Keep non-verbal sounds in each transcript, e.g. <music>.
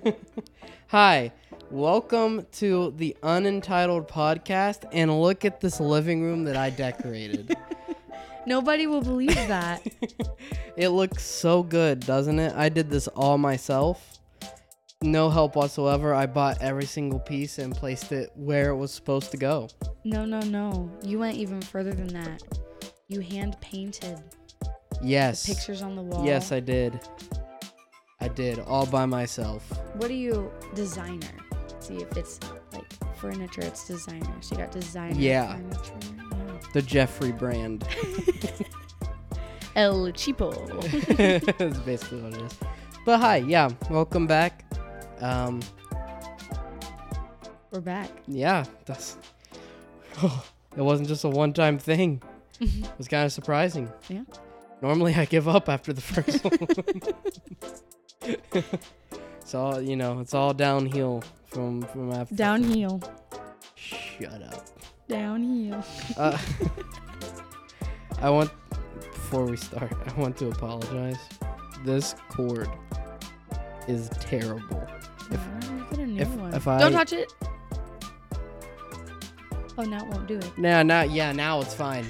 <laughs> Hi, welcome to the Unentitled Podcast, and look at this living room that I decorated. <laughs> Nobody will believe that. <laughs> it looks so good, doesn't it? I did this all myself. No help whatsoever. I bought every single piece and placed it where it was supposed to go. no, no, no. You went even further than that. You hand painted Yes. pictures on the wall. Yes, I did. I did all by myself. What are you designer? See if it's like furniture. It's designer. So you got designer Yeah. The Jeffrey brand. <laughs> El Cheapo. <laughs> That's basically what it is. But hi, yeah, welcome back. Um, We're back. yeah, that's. <laughs> it wasn't just a one-time thing. It was kind of surprising. Yeah. Normally, I give up after the first one. <laughs> so you know, it's all downhill from from after. Downhill. Shut up. Downhill. Uh, <laughs> I want before we start, <laughs> I want to apologize. This cord is terrible. If- get a new if- one. if I- Don't touch it. Oh, now it won't do it. Nah, now yeah, now it's fine.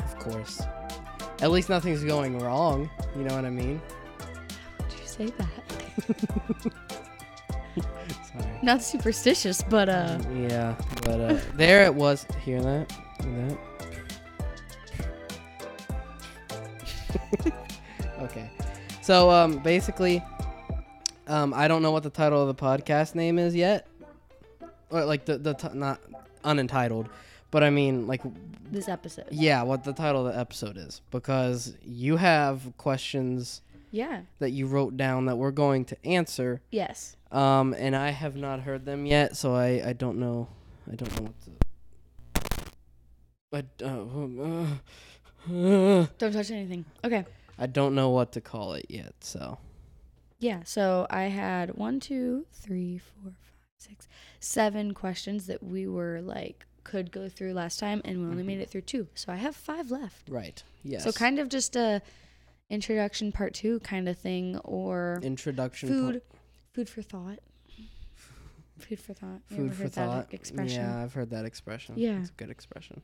of course. At least nothing's going wrong. You know what I mean? Did you say that? <laughs> Sorry. Not superstitious, but uh. Yeah, but uh, <laughs> there it was. Hear that? Hear that? <laughs> okay. So um, basically, um, I don't know what the title of the podcast name is yet, or like the the t- not unentitled, but I mean like This episode. yeah, what the title of the episode is because you have questions Yeah. that you wrote down that we're going to answer. Yes. Um, and I have not heard them yet, so I, I don't know. I don't know what to. I, uh, uh, Don't touch anything. Okay. I don't know what to call it yet. So Yeah. So I had one, two, three, four, five, six, seven questions that we were like could go through last time, and we only Mhm. made it through two. So I have five left. right, yes. So kind of just a introduction part two kind of thing, or introduction. food, food for thought. Food for thought. You Food for thought. That expression. Yeah, I've heard that expression. Yeah. it's a good expression.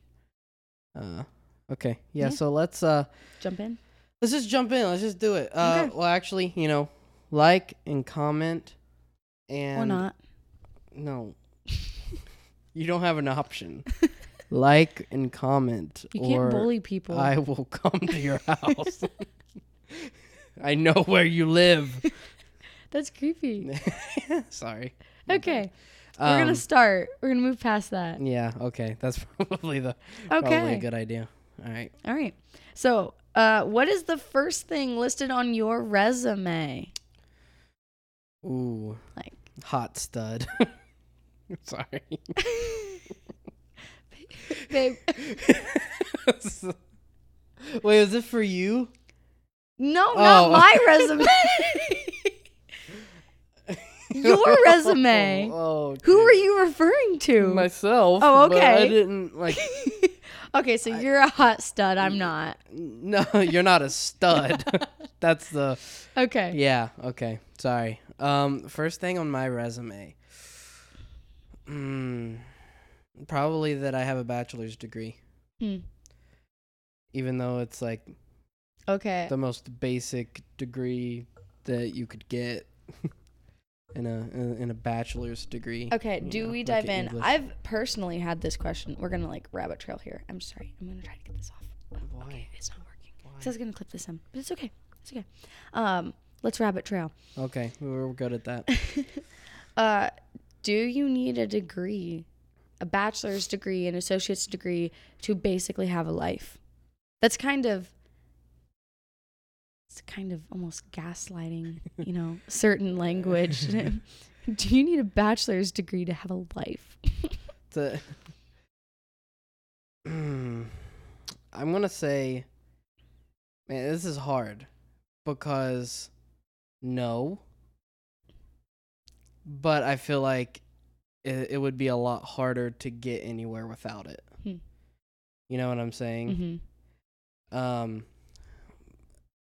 Uh, okay. Yeah. Yeah. So let's uh Jump in. let's just jump in. Let's just do it. Uh, Okay. well, actually, you know, like and comment, and or not. No. You don't have an option. <laughs> like and comment You or can't bully people. I will <laughs> come to your house. <laughs> I know where you live. That's creepy. Sorry. Okay. We're gonna Um, start. We're gonna move past that. Yeah, okay. That's probably the okay. probably a good idea. All right. All right. So, uh, what is the first thing listed on your resume? Ooh. Like- hot stud. <laughs> Sorry. <laughs> Babe. <laughs> Wait, is it for you? No, Oh. not my resume. Your resume. Oh, Who are you referring to? myself. Oh, but I okay. didn't like. okay, so you're a hot stud. I'm not. No, you're not a stud. That's the. Okay. Yeah. Okay. Sorry. Um. First thing on my resume. Hmm. Probably that I have a bachelor's degree, Hmm. even though it's like Okay. the most basic degree that you could get <laughs> in a in, a bachelor's degree. Okay, do know, we like dive in? English. I've personally had this question. We're gonna like rabbit trail here. I'm sorry. I'm gonna try to get this off. Why? Okay, it's not working. Why? So I was gonna clip this in, but it's okay. It's okay. Um, let's rabbit trail. Okay, we we're good at that. <laughs> Uh, do you need a degree, a bachelor's degree, an associate's degree to basically have a life? That's kind of it's kind of almost gaslighting, you know, <laughs> certain language. <laughs> do you need a bachelor's degree to have a life? <laughs> the <clears throat> I'm gonna say, man, this is hard because no, but I feel like it, it would be a lot harder to get anywhere without it. Hmm. You know what I'm saying? hmm Um,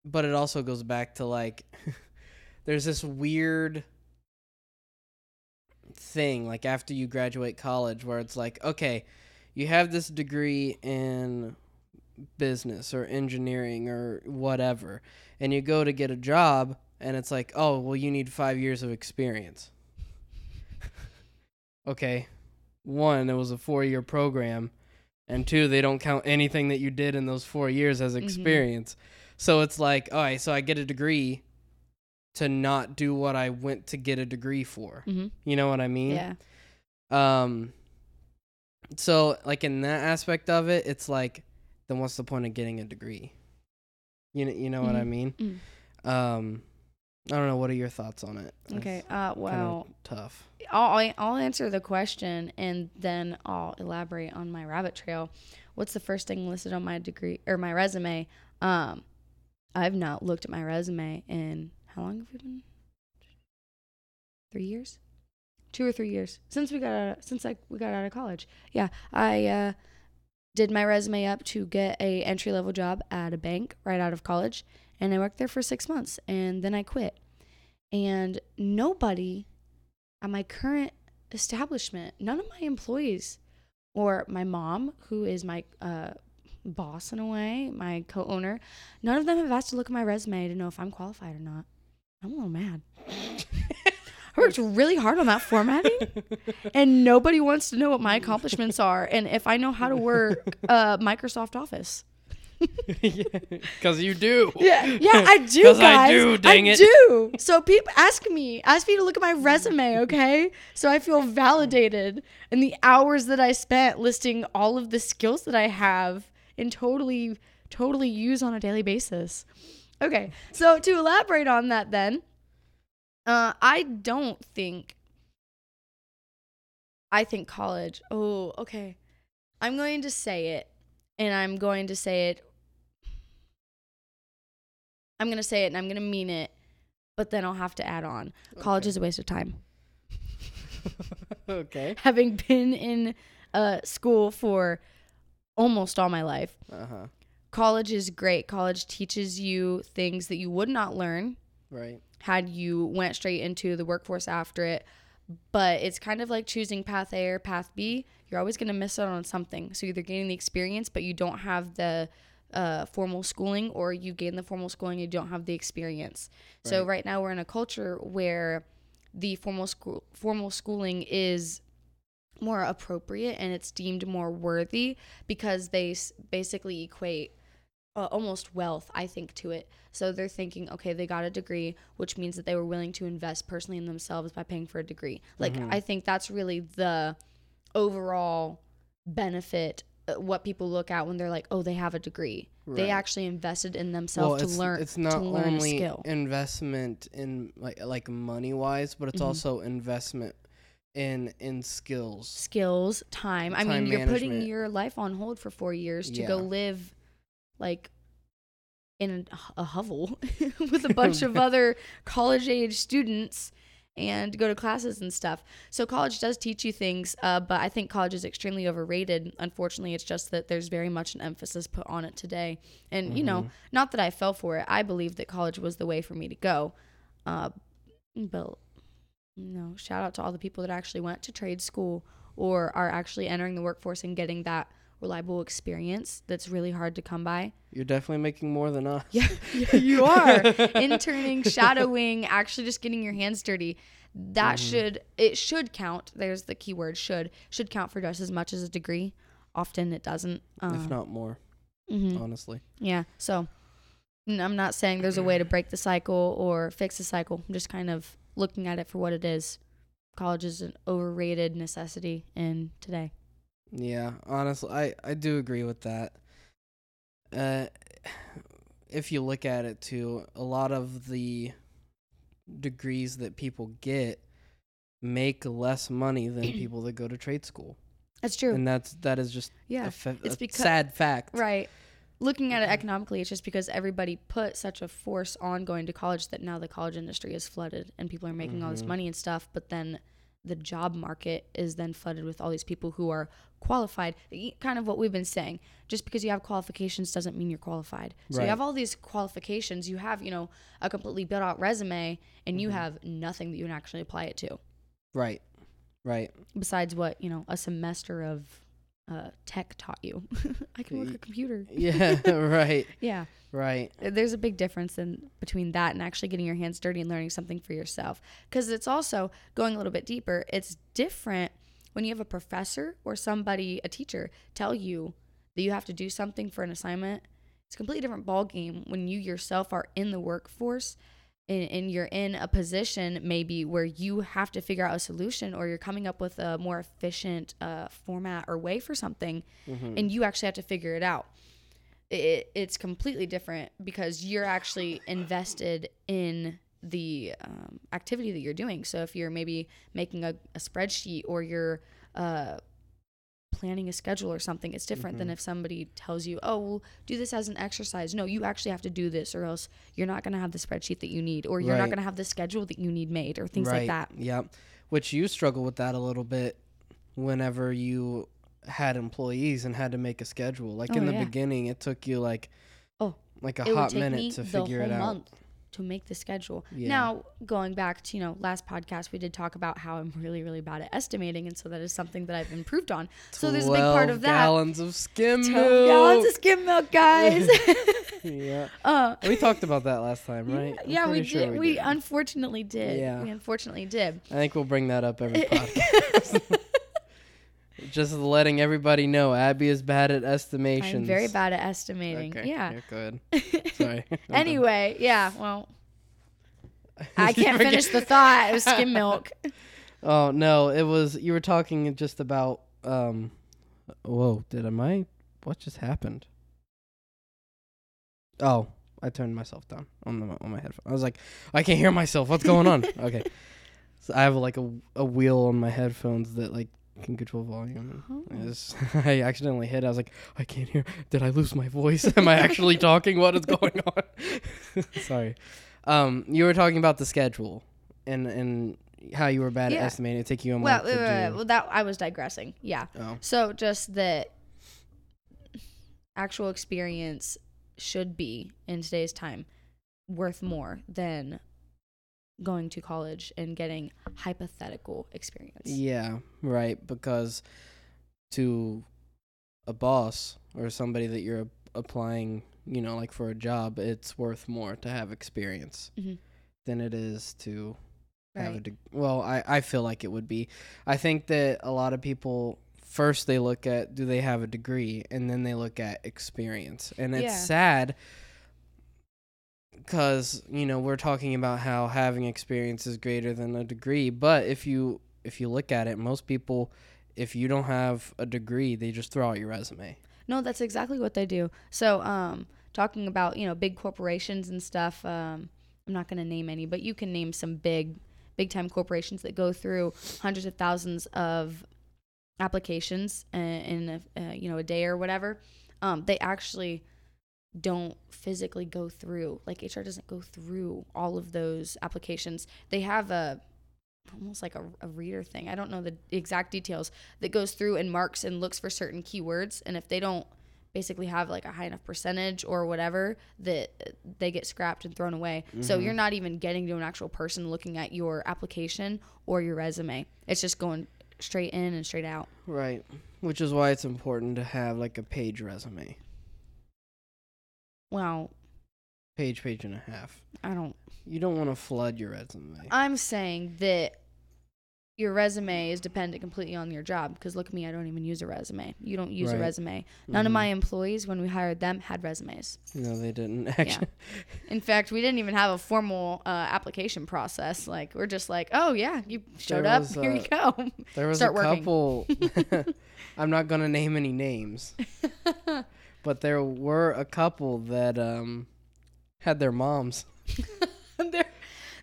but it also goes back to like <laughs> there's this weird thing like after you graduate college where it's like okay you have this degree in business or engineering or whatever and you go to get a job and it's like oh well you need five years of experience okay one it was a four year program and two they don't count anything that you did in those four years as Mhm. experience so it's like all right so i get a degree to not do what i went to get a degree for Mm-hmm. you know what i mean Yeah. um so like in that aspect of it it's like then what's the point of getting a degree you know, you know what i Mhm. mean Mm. um i don't know what are your thoughts on it Okay. Uh, well, tough I'll I'll answer the question and then I'll elaborate on my rabbit trail. What's the first thing listed on my degree or my resume? Um, I've not looked at my resume in how long have we been? Three years, two or three years since we got out, Of, since I we got out of college. Yeah, I uh, did my resume up to get a entry level job at a bank right out of college, and I worked there for six months, and then I quit. And nobody at my current establishment, none of my employees or my mom, who is my uh, boss in a way, my co owner, none of them have asked to look at my resume to know if I'm qualified or not. I'm a little mad. <laughs> I worked really hard on that formatting, and nobody wants to know what my accomplishments are and if I know how to work uh, Microsoft Office. <laughs> because you do Yeah, yeah, I <laughs> do, guys. I do, dang I it. do. So people ask me, ask me to look at my resume, okay? So I feel validated in the hours that I spent listing all of the skills that I have and totally, totally use on a daily basis. Okay, so to elaborate on that, then, uh, I don't think. I think college. Oh, okay. I'm going to say it, and I'm going to say it I'm going to say it and I'm going to mean it, but then I'll have to add on. College is a waste of time. <laughs> okay Having been in uh, school for almost all my life, uh-huh college is great. College teaches you things that you would not learn right had you went straight into the workforce after it. But it's kind of like choosing path A or path B. You're always going to miss out on something. So either gaining the experience, but you don't have the uh, formal schooling, or you gain the formal schooling and you don't have the experience. So Right. right now we're in a culture where the formal school formal schooling is more appropriate and it's deemed more worthy because they s- basically equate uh, almost wealth, I think, to it. So they're thinking, okay, they got a degree, which means that they were willing to invest personally in themselves by paying for a degree. Like, Mhm. I think that's really the overall benefit, what people look at when they're like, oh, they have a degree. They actually invested in themselves it's, to learn it's not to learn a only skill. investment in like like money wise but it's Mhm. also investment in in skills skills, time. I Time mean, you're putting your life on hold for four years to go live like in a, a hovel <laughs> with a <laughs> bunch of other college age students and go to classes and stuff. So college does teach you things, uh, but I think college is extremely overrated. Unfortunately, it's just that there's very much an emphasis put on it today. And you know, Mhm. not that I fell for it. I believe that college was the way for me to go. Uh, but you know, shout out to all the people that actually went to trade school or are actually entering the workforce and getting that reliable experience that's really hard to come by. you're definitely making more than us Yeah, <laughs> yeah you are. <laughs> Interning, shadowing, actually just getting your hands dirty. That Mhm. should it should count. There's the key word should should count for just as much as a degree. Often it doesn't. Um, if not more mhm. honestly Yeah. So I'm not saying there's a way to break the cycle or fix the cycle. I'm just kind of looking at it for what it is. College is an overrated necessity in today. Yeah, honestly, I I do agree with that. Uh, <sighs> if you look at it too, a lot of the degrees that people get make less money than <clears throat> people that go to trade school, That's true. and that's that is just yeah. a, fa- It's a becau- sad fact. Right. Looking at it economically, it's just because everybody put such a force on going to college that now the college industry is flooded and people are making all this Mhm. money and stuff, but then the job market is then flooded with all these people who are qualified. Kind of what we've been saying. Just because you have qualifications doesn't mean you're qualified. So Right. you have all these qualifications. You have, you know, a completely built out resume, and you have nothing that you can actually apply it to Right. Right. besides what you know a semester of uh, tech taught you. <laughs> I can work a computer. Yeah. <laughs> right. <laughs> Yeah. Right. there's a big difference in between that and actually getting your hands dirty and learning something for yourself because it's also going a little bit deeper it's different when you have a professor or somebody a teacher tell you that you have to do something for an assignment it's a completely different ball game when you yourself are in the workforce and, and you're in a position maybe where you have to figure out a solution or you're coming up with a more efficient uh, format or way for something and you actually have to figure it out. It, it's completely different because you're actually invested in the um, activity that you're doing. So if you're maybe making a, a spreadsheet or you're uh, planning a schedule or something, it's different than if somebody tells you, "Oh, well, do this as an exercise." No, you actually have to do this, or else you're not going to have the spreadsheet that you need, or you're not going to have the schedule that you need made, or things right. like that. Yep. Which you struggle with that a little bit whenever you had employees and had to make a schedule. Like Oh, in the yeah. beginning, it took you like Oh, like a hot minute to figure it out. month to make the schedule. Yeah. Now, going back to you know last podcast, we did talk about how I'm <laughs> really really bad at estimating, and so that is something that I've improved on. So there's a big part of that. Gallons of skim milk. gallons of skim milk, guys. <laughs> yeah. <laughs> uh, We talked about that last time, right? I'm yeah, we sure did. We, unfortunately did. Yeah. We unfortunately did. I think we'll bring that up every podcast. Just letting everybody know Abby is bad at estimations. I'm very bad at estimating. Okay, Yeah. You're good. <laughs> Sorry. <laughs> Anyway, yeah. Well, <laughs> I can't finish the thought. It was skim milk. Oh no, it was you were talking just about um whoa, did am I what just happened? Oh, I turned myself down on the on my headphone. I was like, I can't hear myself. What's going on? okay. So I have like a a wheel on my headphones that like can control volume. Oh. And it's- I accidentally hit. I was like, I can't hear. Did I lose my voice? Am I actually <laughs> talking? What is going on? <laughs> Sorry. Um, you were talking about the schedule and and how you were bad Yeah. at estimating. It take you a Well, month to wait, wait, wait. well, that I was digressing. Yeah. Oh. So just that actual experience should be in today's time worth more than going to college and getting hypothetical experience. Yeah, right. Because to a boss or somebody that you're applying, you know, like for a job, it's worth more to have experience Mhm. than it is to have a degree. well I, I feel like it would be i think that a lot of people first they look at do they have a degree and then they look at experience and it's Yeah. sad because you know we're talking about how having experience is greater than a degree but if you if you look at it most people if you don't have a degree they just throw out your resume No, that's exactly what they do. So, um, talking about you know big corporations and stuff. Um, I'm not going to name any, but you can name some big, big time corporations that go through hundreds of thousands of applications uh, in a, uh, you know a day or whatever. Um, they actually don't physically go through like HR doesn't go through all of those applications. They have a almost like a, a reader thing. I don't know the exact details that goes through and marks and looks for certain keywords. And if they don't basically have like a high enough percentage or whatever, that they get scrapped and thrown away. So Mhm. you're not even getting to an actual person looking at your application or your resume. It's just going straight in and straight out. right which is why it's important to have like a page resume Wow. page page and a half I don't. you don't want to flood your resume I'm saying that your resume is dependent completely on your job. Because look at me, I don't even use a resume. You don't use a resume. None of Mhm. my employees, when we hired them, had resumes. No, they didn't actually. In fact, we didn't even have a formal uh, application process. Like we're just like, oh yeah, you showed There up. was, Here you uh, go. There was Start a working. couple. <laughs> <laughs> I'm not gonna name any names, <laughs> but there were a couple that um had their moms. <laughs> there,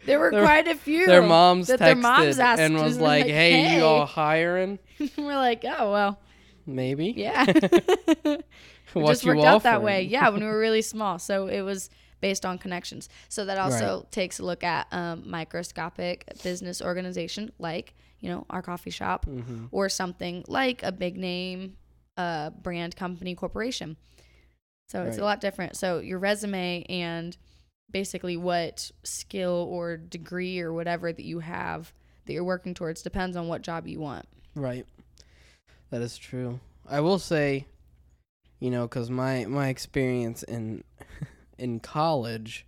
there were Their- quite a few. Their moms that texted their moms asked and was like, like, "Hey, "Hey." you all hiring? <laughs> we're like, oh well, Maybe. yeah. <laughs> what just worked out that way. Yeah, when we were really small. So it was based on connections. So that also takes a look at um, microscopic business organization like you know our coffee shop Mm-hmm. or something like a big name uh, brand company corporation. So it's a lot different. So your resume and basically what skill or degree or whatever that you have that you're working towards depends on what job you want. Right. That is true. I will say, you know, because my my experience in <laughs> in college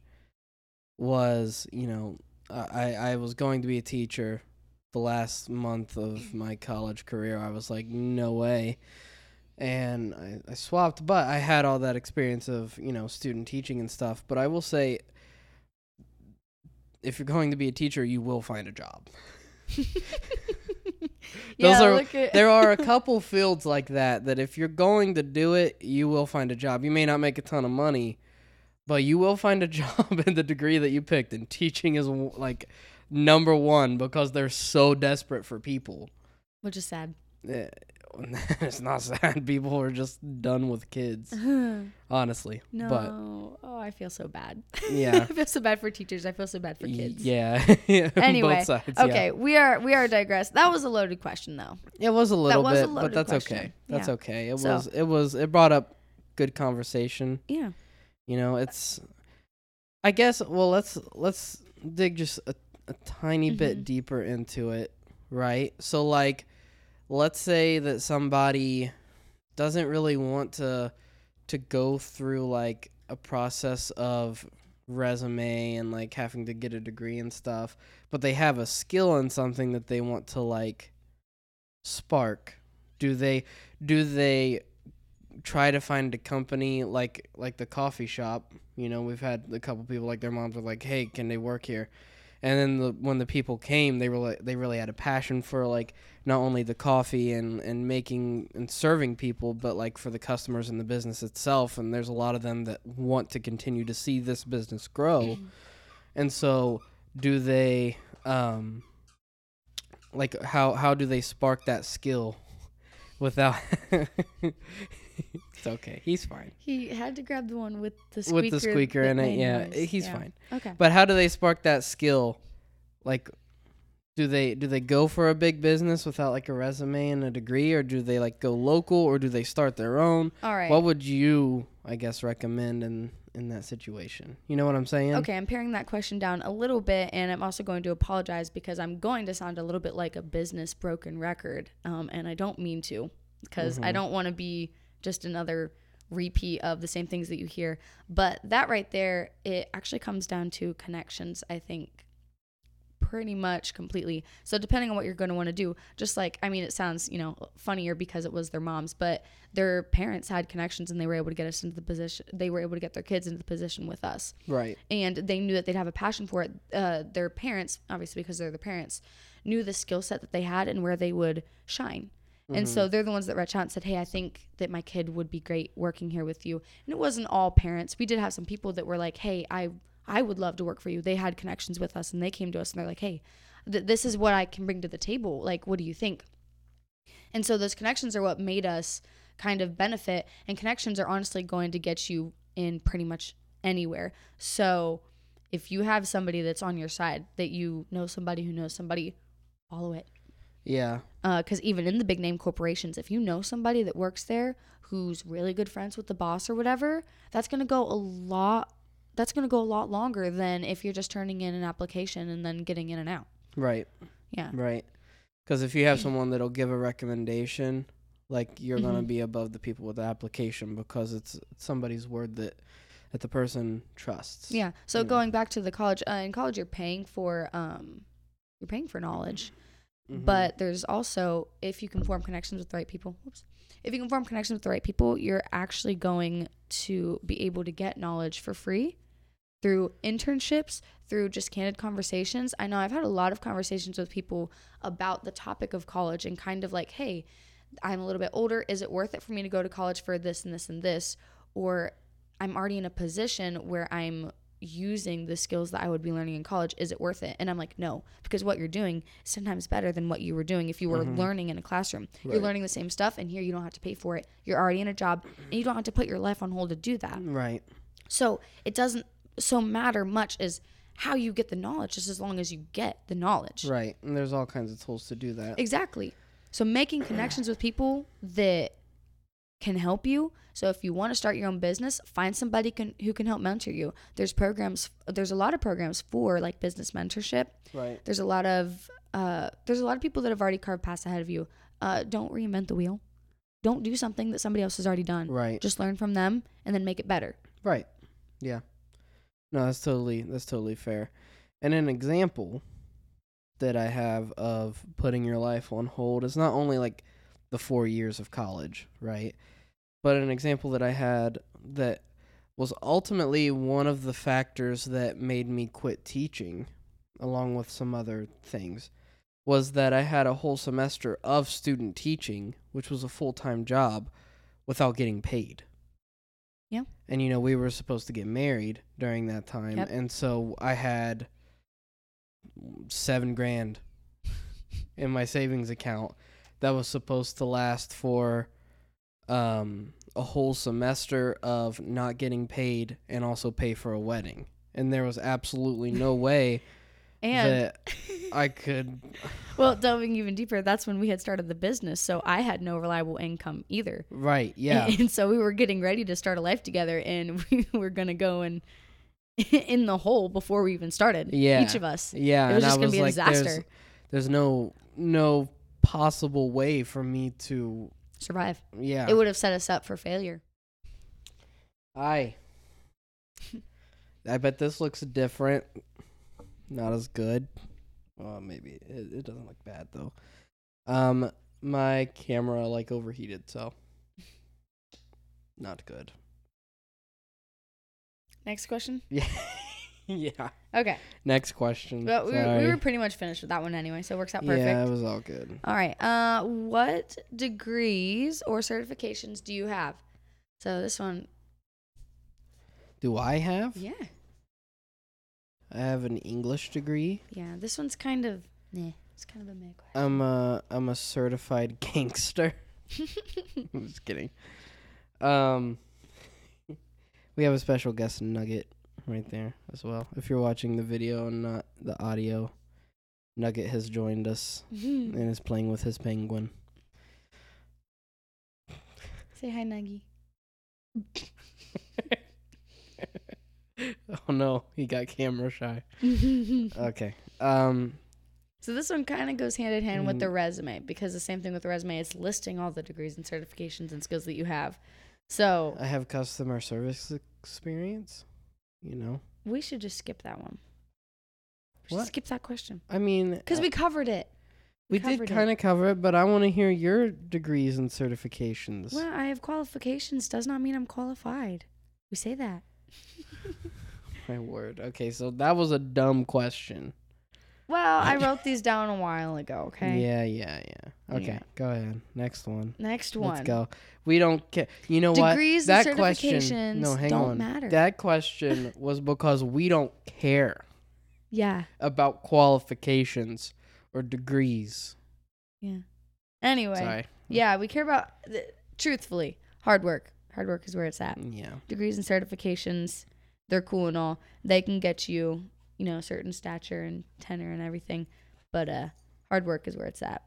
was, you know, I I was going to be a teacher. The last month of my college career, I was like, no way. And I, I swapped, but I had all that experience of, you know, student teaching and stuff. But I will say, if you're going to be a teacher, you will find a job. <laughs> yeah, are- look at there are a <laughs> couple fields like that that if you're going to do it, you will find a job. You may not make a ton of money, but you will find a <laughs> job in the degree that you picked. And teaching is like number one because they're so desperate for people. which is sad. Eh, <laughs> It's not sad. <laughs> People are just done with kids, <laughs> no, honestly. But oh, I feel so bad. Yeah. I feel so bad for teachers. I feel so bad for kids. yeah. Anyway, both sides. yeah. Okay, we are we are digress. That was a loaded question though. It was a little was a bit, but that's question. okay. That's Yeah. okay. It So- was. It was. It brought up good conversation. Yeah. You know, it's. I guess. Well, let's let's dig just a, a tiny bit Mhm. deeper into it, right? So, like, let's say that somebody doesn't really want to to go through like a process of resume and like having to get a degree and stuff, but they have a skill in something that they want to like spark. Do they do they try to find a company like like the coffee shop? You know, we've had a couple people like their moms were like, "Hey, can they work here?" And then the, when the people came, they were like, they really had a passion for like not only the coffee and and making and serving people, but like for the customers and the business itself. And there's a lot of them that want to continue to see this business grow. And so, do they um like how how do they spark that skill without <laughs> It's okay. He's fine. He had to grab the one with the squeaker. With the squeaker in it, yeah, noise. he's Yeah. fine. Okay. But how do they spark that skill? Like do they do they go for a big business without like a resume and a degree or do they like go local or do they start their own? All right. What would you I guess recommend in in that situation? You know what I'm saying? Okay, I'm paring that question down a little bit, and I'm also going to apologize because I'm going to sound a little bit like a business broken record, um, and I don't mean to, because I Mhm. don't want to be just another repeat of the same things that you hear. But that right there, it actually comes down to connections. I think pretty much completely. So depending on what you're going to want to do, just like I mean, it sounds you know funnier because it was their moms, but their parents had connections and they were able to get us into the position. They were able to get their kids into the position with us Right. and they knew that they'd have a passion for it. Uh, their parents, obviously because they're the parents, knew the skill set that they had and where they would shine. And Mm-hmm. so they're the ones that reached out and said, "Hey, I think that my kid would be great working here with you." And it wasn't all parents. We did have some people that were like, "Hey, I I would love to work for you." They had connections with us, and they came to us and they're like, "Hey, th- this is what I can bring to the table. Like, what do you think?" And so those connections are what made us kind of benefit. And connections are honestly going to get you in pretty much anywhere. So if you have somebody that's on your side, that you know somebody who knows somebody, follow it. Yeah. Because even in the big name corporations, if you know somebody that works there who's really good friends with the boss or whatever, that's going to go a lot. That's going to go a lot longer than if you're just turning in an application and then getting in and out. Right. Yeah. Right. Because if you have someone that'll give a recommendation, like you're gonna Mhm. be above the people with the application because it's somebody's word that that the person trusts. Yeah. So going back to the college, uh, in college, you're paying for um, you're paying for knowledge. Mhm. But there's also if you can form connections with the right people. Whoops. If you can form connections with the right people, you're actually going to be able to get knowledge for free through internships, through just candid conversations. I know I've had a lot of conversations with people about the topic of college and kind of like, hey, I'm a little bit older. Is it worth it for me to go to college for this and this and this? Or I'm already in a position where I'm using the skills that I would be learning in college. Is it worth it? And I'm like, no, because what you're doing is sometimes better than what you were doing if you were Mhm. learning in a classroom. You're learning the same stuff, and here you don't have to pay for it. You're already in a job, and you don't have to put your life on hold to do that. right. So it doesn't so matter much as how you get the knowledge, just as long as you get the knowledge. Right. And there's all kinds of tools to do that. Exactly. So making connections with people that can help you. So if you want to start your own business, find somebody can, who can help mentor you. There's programs. There's a lot of programs for like business mentorship. Right. There's a lot of uh, there's a lot of people that have already carved paths ahead of you. Uh, don't reinvent the wheel. Don't do something that somebody else has already done. Right. Just learn from them and then make it better. Right. Yeah. No, that's totally that's totally fair. And an example that I have of putting your life on hold is not only like the 4 years of college, right? But an example that I had that was ultimately one of the factors that made me quit teaching along with some other things was that I had a whole semester of student teaching, which was a full-time job without getting paid Yeah. and you know we were supposed to get married during that time Yep. and so i had seven grand in my savings account that was supposed to last for um a whole semester of not getting paid and also pay for a wedding and there was absolutely no <laughs> way And that <laughs> i could well, delving even deeper, that's when we had started the business. So I had no reliable income either. right yeah And so we were getting ready to start a life together and <laughs> we were going to go and in the hole before we even started. Yeah. Each of us. yeah It was just going to be a like, there's- disaster. there's no no possible way for me to Survive. yeah It would have set us up for failure. I <laughs> I bet this looks different. Not as good. Well, maybe it, it doesn't look bad though. Um, my camera like overheated, so not good. Next question. <laughs> Yeah, <laughs> yeah. Okay. Next question. But we, were- we were pretty much finished with that one anyway, so it works out perfect. Yeah, it was all good. All right. Uh, what degrees or certifications do you have? So this one, Do I have? yeah, I have an English degree. yeah. This one's kind of, nah, it's kind of a mid I'm a I'm a certified <laughs> gangster. <laughs> I'm just kidding. Um, we have a special guest Nugget right there as well. If you're watching the video and not the audio, Nugget has joined us <laughs> and is playing with his penguin. Say hi, Nuggy. <laughs> oh no, he got camera shy. <laughs> Okay. Um, So this one kind of goes hand in hand with the Mm. resume because the same thing with the resume, it's listing all the degrees and certifications and skills that you have. So I have customer service experience. You know, we should just skip that one. We What? skip that question I mean, because uh, we covered it. we did kind of cover it, but I want to hear your degrees and certifications. Well, I have qualifications does not mean I'm qualified. We say that. <laughs> My word. Okay, so that was a dumb question. Well, I <laughs> wrote these down a while ago. Okay. Yeah, yeah, yeah. Okay, Yeah. go ahead. Next one. Next one. Let's go. We don't care. You know what? Degrees That and question. certifications No, hang don't on. matter. That question <laughs> was because we don't care yeah. about qualifications or degrees. Yeah. Anyway. Sorry. Yeah, we care about th- truthfully hard work. Hard work is where it's at. Yeah. Degrees and certifications, they're cool and all. They can get you, you know, a certain stature and tenor and everything, but uh, hard work is where it's at.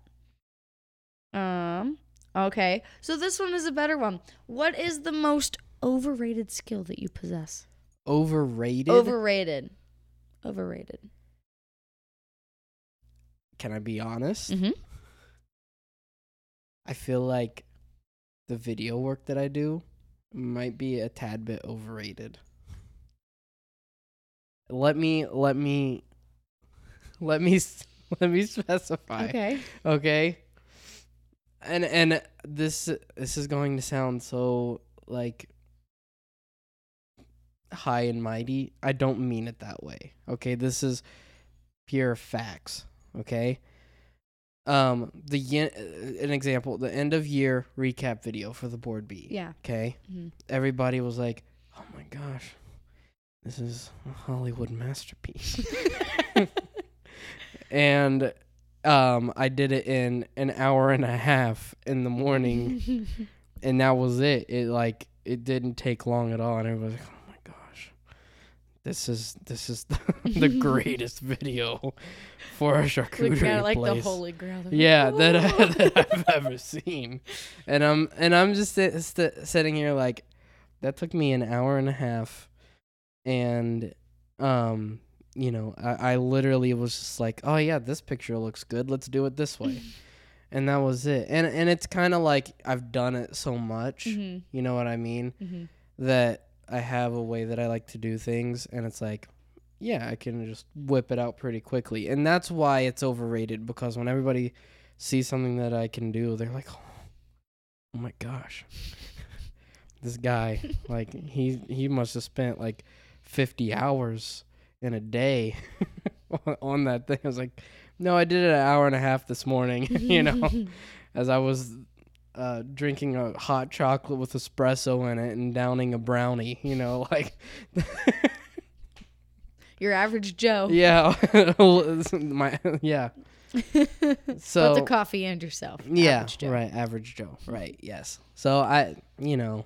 Um. Okay, so this one is a better one. What is the most overrated skill that you possess? Overrated. Overrated. Overrated. Can I be honest? Mm-hmm. I feel like the video work that I do might be a tad bit overrated. Let me let me let me <laughs> let me specify. Okay. Okay. And and this this is going to sound so like high and mighty. I don't mean it that way. Okay, this is pure facts, okay? Um the yen- uh, an example, the end of year recap video for the board B. Yeah. Okay? hmm Everybody was like, "Oh my gosh. This is a Hollywood masterpiece." <laughs> <laughs> and um I did it in an hour and a half in the morning <laughs> and that was it. It like it didn't take long at all and everybody was like, "Oh my gosh. this is this is the, the greatest video for a charcuterie kinda like the place. holy grail. Yeah, like, that, I, that I've ever seen, and I'm and I'm just sit, st- sitting here like that took me an hour and a half, and um, you know, I, I literally was just like, oh yeah, this picture looks good, let's do it this way, <laughs> and that was it, and and it's kind of like I've done it so much, Mhm, you know what I mean, mhm. that I have a way that I like to do things, and it's like. Yeah, I can just whip it out pretty quickly. And that's why it's overrated because when everybody sees something that I can do, they're like, "Oh, oh my gosh." <laughs> this guy, <laughs> like he he must have spent like 50 hours in a day <laughs> on- that thing. I was like, "No, I did it an hour and a half this morning, <laughs> you know, <laughs> as I was uh, drinking a hot chocolate with espresso in it and downing a brownie, you know, like Your average Joe. yeah, my yeah. So Both the coffee and yourself. yeah, average Joe. right, average Joe, right? Yes. So I, you know,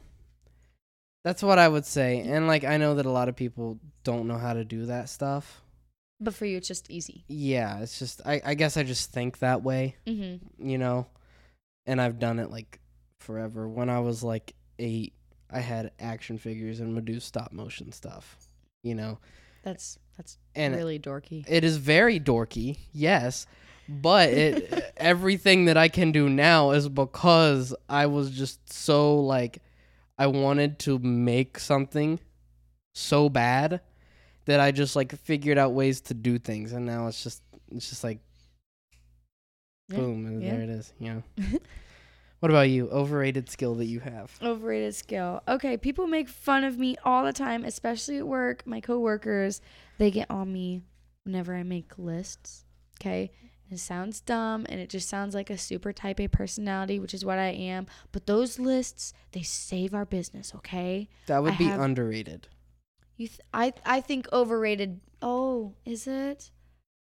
that's what I would say, and like I know that a lot of people don't know how to do that stuff. But for you, it's just easy. Yeah, it's just I, I guess I just think that way, Mm-hmm. you know, and I've done it like forever. When I was like eight, I had action figures and would do stop motion stuff, you know, That's that's and really dorky. It is very dorky, yes, but it <laughs> everything that I can do now is because I was just so like I wanted to make something so bad that I just like figured out ways to do things and now it's just it's just like Yeah, boom and yeah. there it is, you <laughs> know. what about you? Overrated skill that you have. Overrated skill. Okay, people make fun of me all the time, especially at work. My coworkers, they get on me whenever I make lists. Okay, it sounds dumb and it just sounds like a super type A personality, which is what I am. But those lists, they save our business. Okay, That would I be have- underrated. you, th- I, I think overrated. Oh, is it?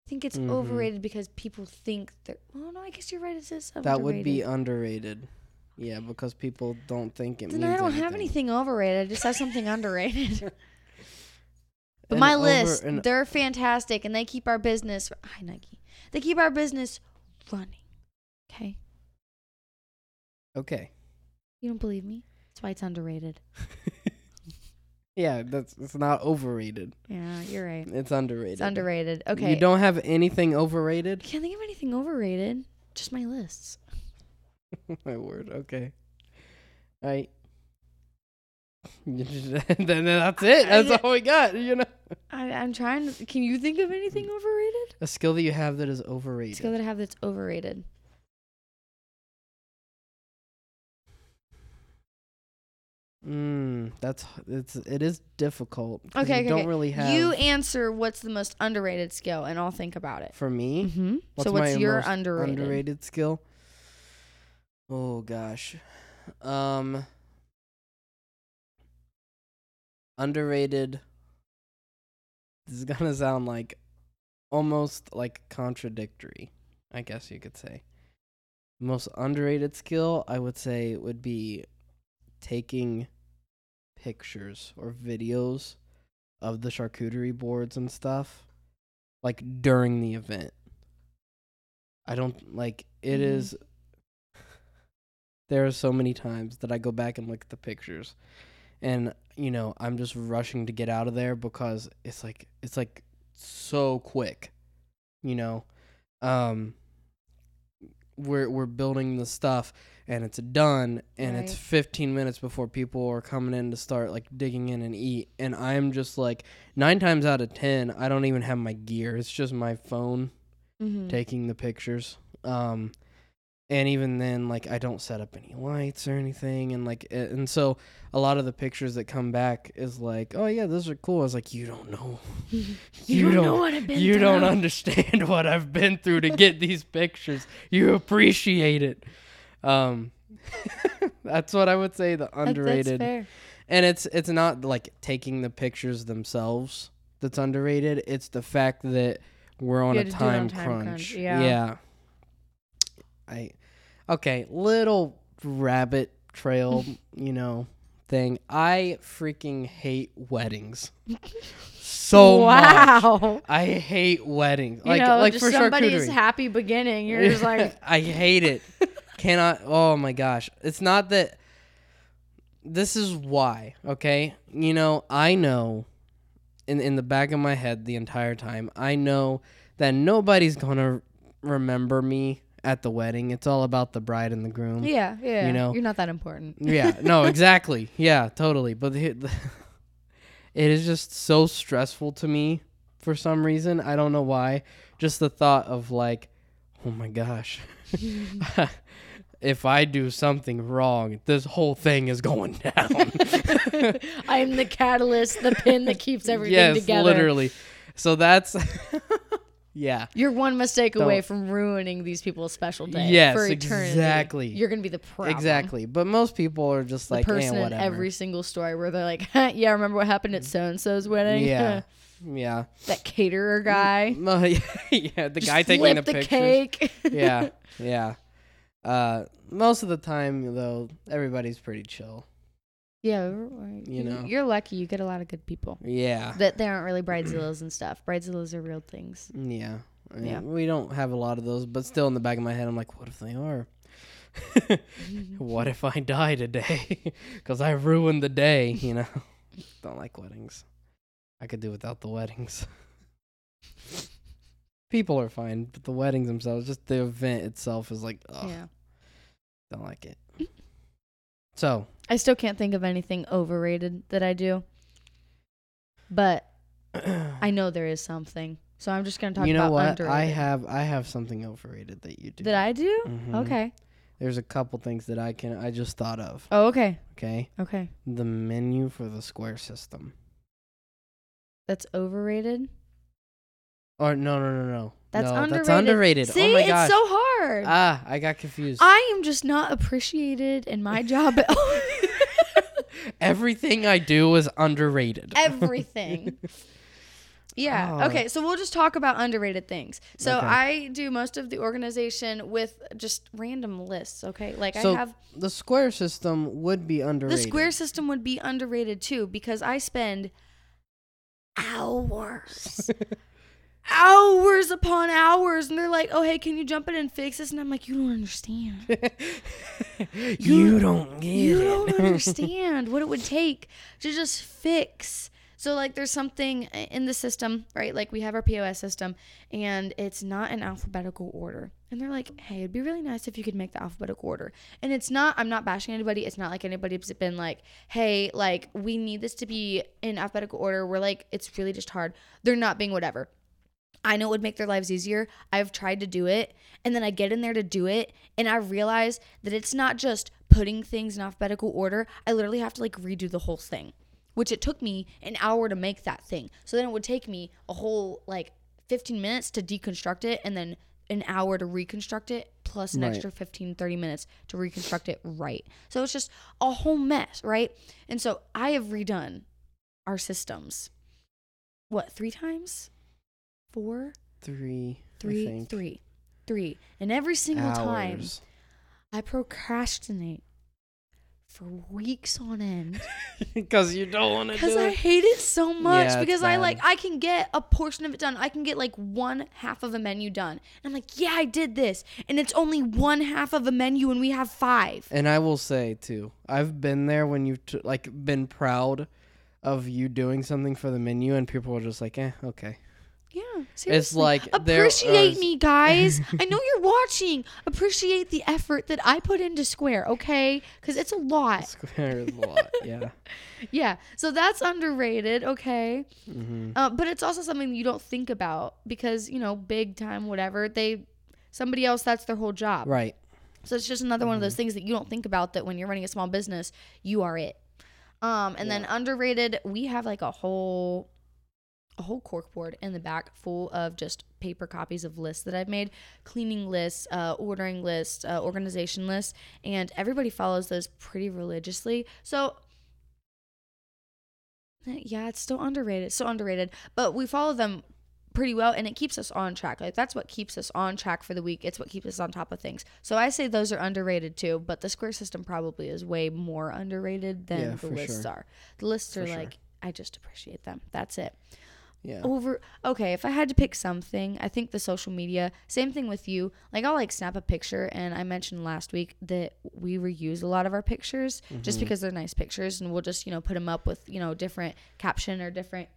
I think it's Mhm. overrated because people think they're. Well, no, I guess you're right. It says is That would be underrated. underrated. Yeah, because people don't think it Then means I don't have anything. anything overrated. I just have something <laughs> underrated. But And my over- list, they're fantastic, and they keep our business. Hi Nike. They keep our business running. Okay, okay. you don't believe me? That's why it's underrated. <laughs> yeah, that's it's not overrated. Yeah, you're right. It's underrated. It's underrated. Okay. You don't have anything overrated? I Can't think of anything overrated. Just my lists. <laughs> My word. Okay. All right. <laughs> then that's it. That's all we got. You know, I, I'm trying. To, can you think of anything overrated? a skill that you have that is overrated. A Skill that I have that's overrated. Mm, that's it's it is difficult. Okay, you okay, don't okay. really have. You answer what's the most underrated skill, and I'll think about it. for me, Mm-hmm. what's So what's your underrated? underrated skill? Oh gosh, um, underrated. This is <laughs> gonna sound like almost like contradictory. I guess you could say. Most underrated skill, I would say, would be taking pictures or videos of the charcuterie boards and stuff, like during the event. I don't like it Mhm. is. <laughs> There are so many times that I go back and look at the pictures, and you know I'm just rushing to get out of there because it's like it's like so quick, you know. Um, we're we're building the stuff and it's done and it's 15 minutes before people are coming in to start like digging in and eat and i'm just like nine times out of ten i don't even have my gear it's just my phone Mm-hmm. taking the pictures um and even then like i don't set up any lights or anything and like and so a lot of the pictures that come back is like oh yeah those are cool i was like you don't know <laughs> you, don't, know what I've been you through. don't understand <laughs> what I've been through to get these pictures. You appreciate it. Um, <laughs> that's what I would say. The That- underrated, fair. and it's it's not like taking the pictures themselves that's underrated. It's the fact that we're on a had to do it on time, time crunch. crunch, yeah. yeah. I okay, little rabbit trail, <laughs> you know, thing. I freaking hate weddings <laughs> so much. wow. I hate weddings. You Like know, like for somebody's charcuterie. happy beginning. You're just <laughs> like, I hate it. Cannot. Oh my gosh. It's not that. This is why. Okay. You know. I know. In in the back of my head, the entire time, I know that nobody's gonna remember me at the wedding. It's all about the bride and the groom. yeah, yeah. You know? you're not that important. Yeah, no, <laughs> exactly. Yeah, totally. But the, the, <laughs> it is just so stressful to me for some reason. I don't know why. Just the thought of like, oh my gosh, <laughs> if I do something wrong, this whole thing is going down. I'm the catalyst, the pin that keeps everything yes, together. literally. So that's, yeah. You're one mistake Don't- away from ruining these people's special day Yes, for eternity. exactly. You're gonna be the problem. Exactly. But most people are just The like, eh, person in whatever. every single story where they're like, <laughs> "Yeah, remember what happened at so and so's wedding? yeah. <laughs> Yeah. that caterer guy, <laughs> yeah, the guy taking the, the pictures. cake. yeah, yeah. Uh, most of the time, though, everybody's pretty chill. Yeah. right. You know. you're lucky. You get a lot of good people Yeah, that they aren't really bridezillas and stuff. Bridezillas are real things. yeah, I mean, Yeah. We don't have a lot of those, but still in the back of my head, I'm like, what if they are? <laughs> <laughs> what if I die today? <laughs> Because I ruined the day. You know, don't like weddings. I could do without the weddings. People are fine, but the weddings themselves, just the event itself, is like, oh, Yeah. don't like it. So, I still can't think of anything overrated that I do, but <clears throat> I know there is something. So I'm just gonna talk you know about what? underrated. I have I have something overrated that you do. That I do? Mhm. Okay. There's a couple things that I can I just thought of. Oh, okay. Okay, Okay. the menu for the square system. That's overrated. Or no no no no. That's no, underrated. That's underrated. See, oh my it's so hard. ah, I got confused. I am just not appreciated in my job. <laughs> Everything I do is underrated. Everything. <laughs> Yeah. Oh. Okay. So we'll just talk about underrated things. So Okay. I do most of the organization with just random lists. Okay. Like So, I have the square system would be underrated. the square system would be underrated too because I spend hours. <laughs> hours upon hours and they're like oh hey can you jump in and fix this? And i'm like you don't understand. <laughs> You don't get you it. don't <laughs> understand what it would take to just fix. So like there's something in the system right? Like we have our pos system and it's not in alphabetical order. And they're like hey it'd be really nice if you could make the alphabetical order. And it's not i'm not bashing anybody. It's not like anybody's been like hey like we need this to be in alphabetical order. We're like it's really just hard. They're not being whatever I know it would make their lives easier. I've tried to do it. And then I get in there to do it. And I realize that it's not just putting things in alphabetical order. I literally have to like redo the whole thing, which it took me an hour to make that thing. So then it would take me a whole like 15 minutes to deconstruct it and then an hour to reconstruct it plus an Right. extra 15 30 minutes to reconstruct it right so it's just a whole mess right and so i have redone our systems what three times four Three. Think. three, three. And every single time I procrastinate for weeks on end <laughs> Because you don't want to because do I it. hate it so much. Yeah, because I like I can get a portion of it done. I can get like one half of a menu done. And I'm like, yeah, I did this, and it's only one half of a menu, and we have five. And I will say too, I've been there when you've t- like been proud of you doing something for the menu, and people are just like, "Eh, okay." Yeah, seriously. It's like appreciate me, guys. <laughs> I know you're watching. Appreciate the effort that I put into Square, okay? Because it's a lot. Square is a lot. <laughs> Yeah. Yeah, so that's underrated, okay? hmm Uh, but it's also something you don't think about because you know, big time, whatever. They, somebody else, that's their whole job. Right. So it's just another one of those Mm-hmm. things that you don't think about. That when you're running a small business, you are it. Um, and then underrated, we have like a whole, a whole cork board in the back full of just paper copies of lists that I've made, cleaning lists, uh, ordering lists, uh, organization lists, and everybody follows those pretty religiously. So yeah, it's still underrated. So underrated, but we follow them pretty well and it keeps us on track. Like that's what keeps us on track for the week. It's what keeps us on top of things. So I say those are underrated too, but the square system probably is way more underrated than Yeah, the lists sure. are. The lists For are sure. like I just appreciate them. That's it. Yeah. over okay if i had to pick something i think the social media same thing with you like i'll like snap a picture and i mentioned last week that we reuse a lot of our pictures just Mhm. because they're nice pictures and we'll just you know put them up with you know different caption or different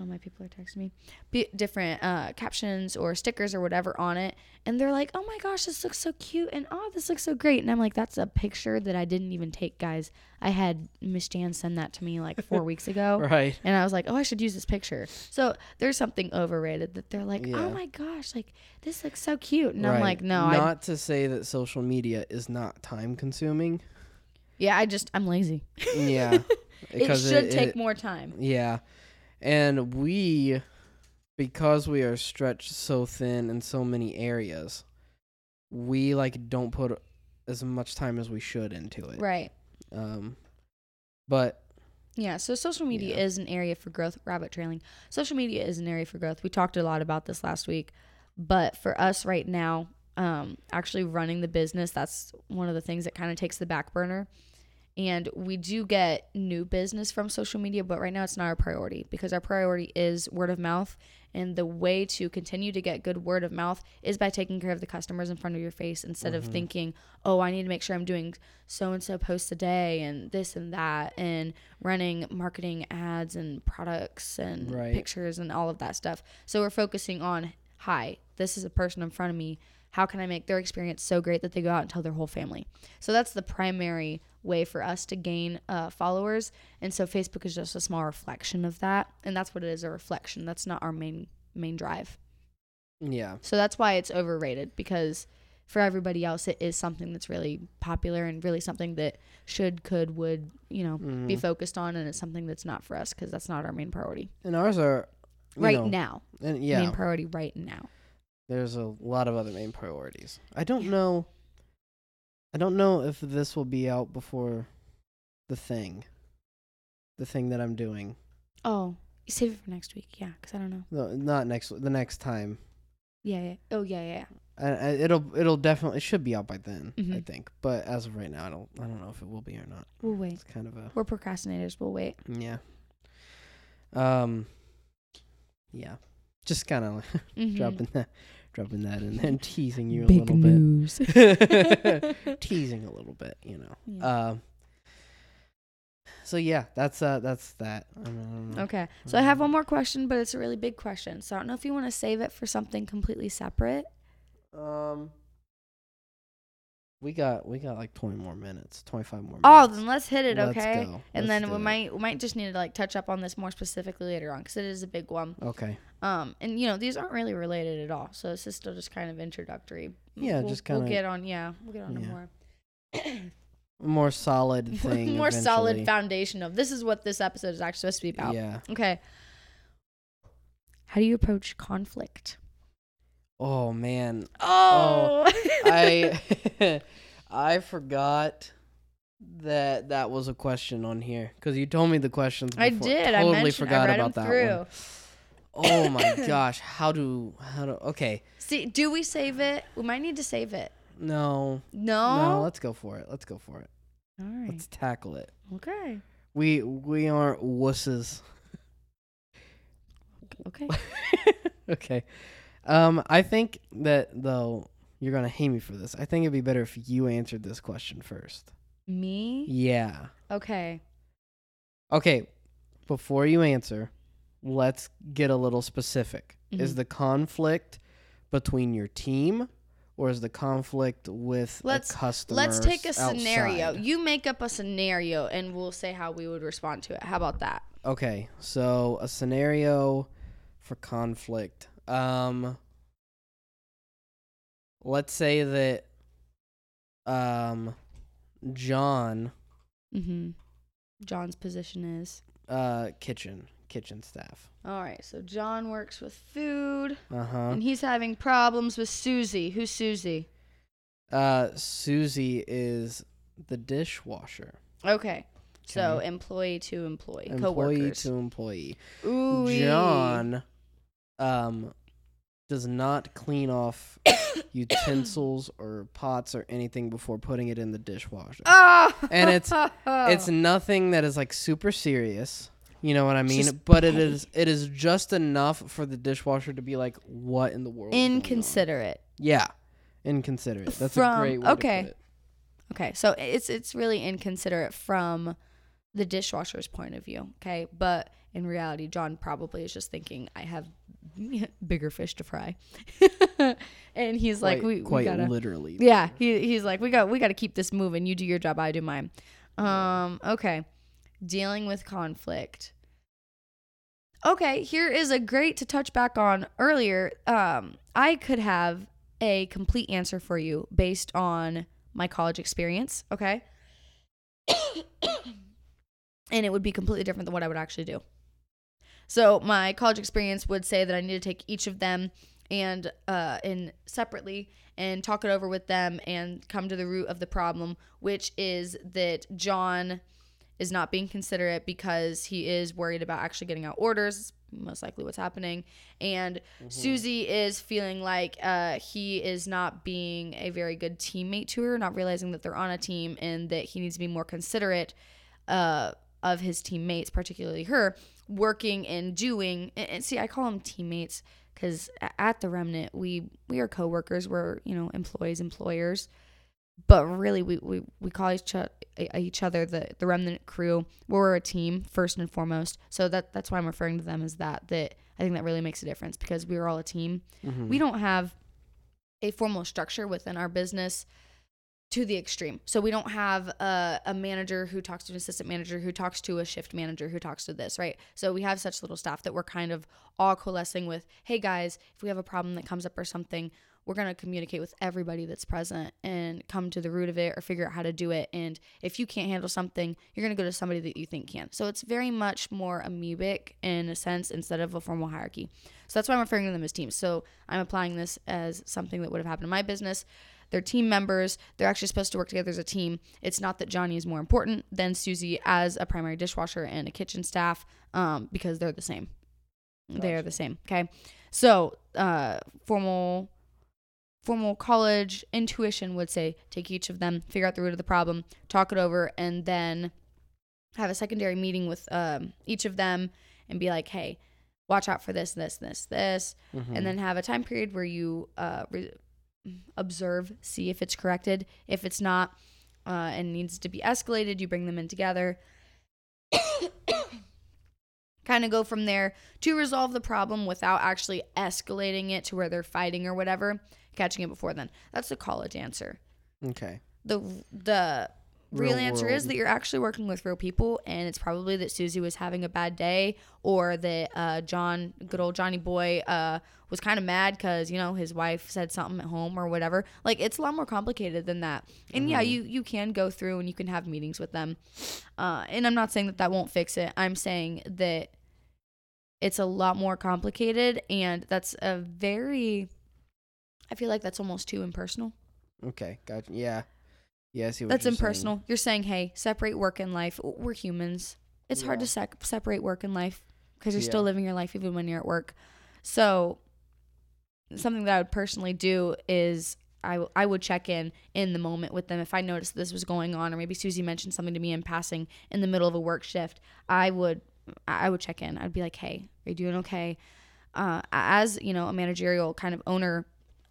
oh my people are texting me different uh, captions or stickers or whatever on it and they're like oh my gosh this looks so cute and oh this looks so great and i'm like that's a picture that i didn't even take guys i had miss jan send that to me like four <laughs> weeks ago Right. and I was like, oh, I should use this picture. So there's something overrated that they're like, Yeah. oh my gosh, like this looks so cute. And I'm like, no, Not to say that social media is not time consuming. yeah, I just, I'm lazy. Yeah. <laughs> It should it- take it- more time. Yeah. And we, because we are stretched so thin in so many areas, we like don't put as much time as we should into it. Right. Um, but Yeah. So social media Yeah. is an area for growth. Rabbit trailing. Social media is an area for growth. We talked a lot about this last week, but for us right now, um, actually running the business, that's one of the things that kind of takes the back burner. And we do get new business from social media, but right now it's not our priority because our priority is word of mouth. And the way to continue to get good word of mouth is by taking care of the customers in front of your face instead of mm-hmm. thinking, oh, I need to make sure I'm doing so and so posts a day and this and that and running marketing ads and products and Right. pictures and all of that stuff. So we're focusing on, hi, this is a person in front of me. How can I make their experience so great that they go out and tell their whole family? So that's the primary way for us to gain uh, followers. And so Facebook is just a small reflection of that. And that's what it is a reflection. That's not our main main drive. yeah. So that's why it's overrated because for everybody else it is something that's really popular and really something that should could would, you know, be Mhm. focused on and it's something that's not for us cuz that's not our main priority And ours are right know, now. And yeah, Main priority right now. There's a lot of other main priorities. I don't know. I don't know if this will be out before the thing. The thing that I'm doing. Oh, you save it for next week. Yeah, cuz I don't know. No, not next. The next time. Yeah, yeah. Oh, yeah, yeah. yeah. I, I, it'll it'll definitely it should be out by then. I Mhm. think. But as of right now, I don't I don't know if it will be or not. We'll wait. It's kind of a We're procrastinators. We'll wait. yeah. Um. Yeah. Just kind of <laughs> Mhm. dropping that dropping that in there and teasing you a Big little news. bit. <laughs> <laughs> teasing a little bit, you know. Yeah. Um. So yeah, that's uh that's that. I don't, I don't know. Okay. So I have one more question, but it's a really big question. So I don't know if you want to save it for something completely separate. Um. We got we got like twenty more minutes, twenty five more minutes. Oh, then let's hit it, Let's okay? go. And Let's then we it. might we might just need to like touch up on this more specifically later on because it is a big one. Okay. Um, and you know these aren't really related at all, so this is still just kind of introductory. Yeah, We'll- just we'll get on. Yeah, we'll get on to more. <coughs> More solid <laughs> thing. more solid foundation of this is what this episode is actually supposed to be about. Yeah. Okay. How do you approach conflict? Oh man, Oh, oh I <laughs> <laughs> I forgot that that was a question on here because you told me the questions. I before. did. I Totally mentioned. forgot I about that through. one. Oh my <coughs> gosh, how do how do? Okay, See, do we save it? We might need to save it. no, No. no, let's go for it. Let's go for it. All right. Let's tackle it. Okay. We we aren't wusses. Okay. <laughs> okay. Um, I think that though you're gonna hate me for this. I think it'd be better if you answered this question first. Me? Yeah. Okay. Okay. Before you answer, let's get a little specific. Is Mhm. the conflict between your team, or is the conflict with Let's- a customer? Let's take a outside? scenario. You make up a scenario and we'll say how we would respond to it. How about that? Okay, so a scenario for conflict. Um let's say that um John Mm-hmm. John's position is. uh kitchen kitchen staff. All right. So John works with food Uh-huh. and he's having problems with Susie. Who's Susie? Uh Susie is the dishwasher. Okay. So employee to employee, Employee coworkers. to employee. Ooh. John um does not clean off <coughs> utensils or pots or anything before putting it in the dishwasher. Oh. And it's- <laughs> It's nothing that is like super serious. You know what I mean? But it petty. is it is just enough for the dishwasher to be like, what in the world? is going on?" Inconsiderate. Yeah, inconsiderate. That's From- a great way okay. it. Okay, so it's it's really inconsiderate from the dishwasher's point of view. Okay, but in reality, John probably is just thinking, "I have <laughs> bigger fish to fry," <laughs> and he's like, Quite- "We, we quite gotta." literally. Yeah, he, he's like, "We got we got to keep this moving. You do your job, I do mine." Um, okay, dealing with conflict. Okay, here is a great to touch back on earlier. Um, I could have a complete answer for you based on my college experience, okay? <coughs> and it would be completely different than what I would actually do. So my college experience would say that I need to take each of them and uh in separately and talk it over with them and come to the root of the problem, which is that John is not being considerate because he is worried about actually getting out orders, most likely what's happening. And Susie is feeling like uh, he is not being a very good teammate to her, not realizing that they're on a team and that he needs to be more considerate uh, of his teammates, particularly her, working and doing. And, and see, I call them teammates because at the Remnant, we we are coworkers. We're you know employees, employers but really we, we, we call each, o- each other the, the remnant crew we're a team first and foremost so that that's why i'm referring to them as that that i think that really makes a difference because we are all a team Mhm. we don't have a formal structure within our business to the extreme so we don't have a, a manager who talks to an assistant manager who talks to a shift manager who talks to this right so we have such little staff that we're kind of all coalescing with hey guys if we have a problem that comes up or something we're going to communicate with everybody that's present and come to the root of it or figure out how to do it. And if you can't handle something, you're going to go to somebody that you think can. So it's very much more amoebic in a sense instead of a formal hierarchy. So that's why I'm referring to them as teams. So I'm applying this as something that would have happened in my business. They're team members. They're actually supposed to work together as a team. It's not that Johnny is more important than Susie as a primary dishwasher and a kitchen staff um, because they're the same. They're the same. Okay. So, uh, formal formal college intuition would say take each of them, figure out the root of the problem, talk it over, and then have a secondary meeting with um, each of them and be like, hey, watch out for this, this, this, this, Mhm. and then have a time period where you uh, re- observe, see if it's corrected. If it's not uh, and needs to be escalated, you bring them in together. <coughs> kind of go from there to resolve the problem without actually escalating it to where they're fighting or whatever, catching it before then. That's the college answer. okay. The the real, Real answer is that you're actually working with real people and it's probably that Susie was having a bad day or that uh, John, good old Johnny boy, uh, was kind of mad because, you know, his wife said something at home or whatever. Like it's a lot more complicated than that. And yeah, you, you can go through and you can have meetings with them. Uh, and I'm not saying that that won't fix it. I'm saying that it's a lot more complicated and that's a very, I feel like that's almost too impersonal. Okay. Gotcha. Yeah. Yeah. I see what That's you're saying. impersonal. You're saying, hey, separate work and life. We're humans. It's hard to sec- separate work and life because you're Yeah. still living your life even when you're at work. So, something that I would personally do is I, w- I would check in in the moment with them if I noticed this was going on, or maybe Susie mentioned something to me in passing in the middle of a work shift. I would I would check in. I'd be like, hey, are you doing okay? Uh, as you know, a managerial kind of owner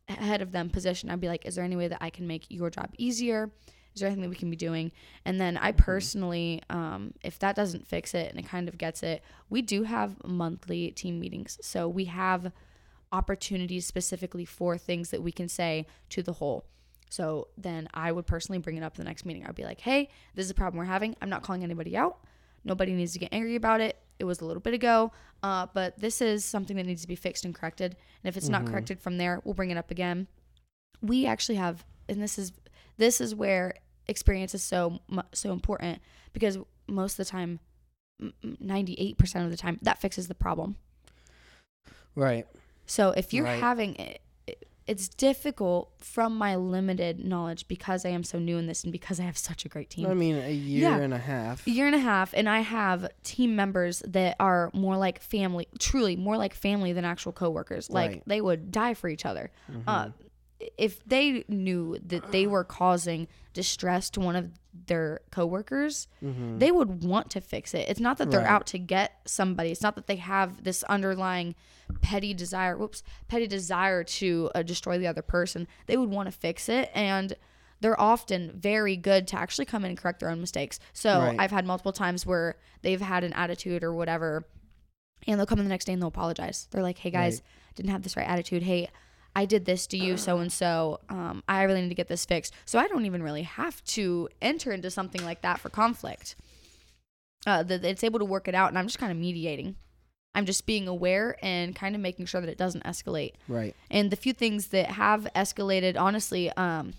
head of them position, I'd be like, is there any way that I can make your job easier? Is there anything that we can be doing? And then I personally, um, if that doesn't fix it and it kind of gets it, we do have monthly team meetings. So we have opportunities specifically for things that we can say to the whole. So then I would personally bring it up in the next meeting. I'd be like, hey, this is a problem we're having. I'm not calling anybody out. Nobody needs to get angry about it. It was a little bit ago, uh, but this is something that needs to be fixed and corrected. And if it's not Mhm. corrected from there, we'll bring it up again. We actually have, and this is this is where experience is so so important because most of the time, ninety eight percent of the time, that fixes the problem. Right. So if you're Right. having it, it's difficult from my limited knowledge because I am so new in this and because I have such a great team. I mean, a year Yeah. and a half. a year and a half and I have team members that are more like family, truly more like family than actual coworkers. Like Right. they would die for each other. Mhm. Uh, if they knew that they were causing distress to one of their coworkers, they would want to fix it. It's not that they're Mm-hmm. Right. out to get somebody. It's not that they have this underlying petty desire. Whoops, petty desire to uh, destroy the other person. They would want to fix it, and they're often very good to actually come in and correct their own mistakes. So Right. I've had multiple times where they've had an attitude or whatever, and they'll come in the next day and they'll apologize. They're like, "Hey guys, didn't have this right attitude. Hey." I did this to you, so and so. Um, I really need to get this fixed. So I don't even really have to enter into something like that for conflict. Uh, that it's able to work it out, and I'm just kind of mediating. I'm just being aware and kind of making sure that it doesn't escalate. Right. And the few things that have escalated, honestly, um,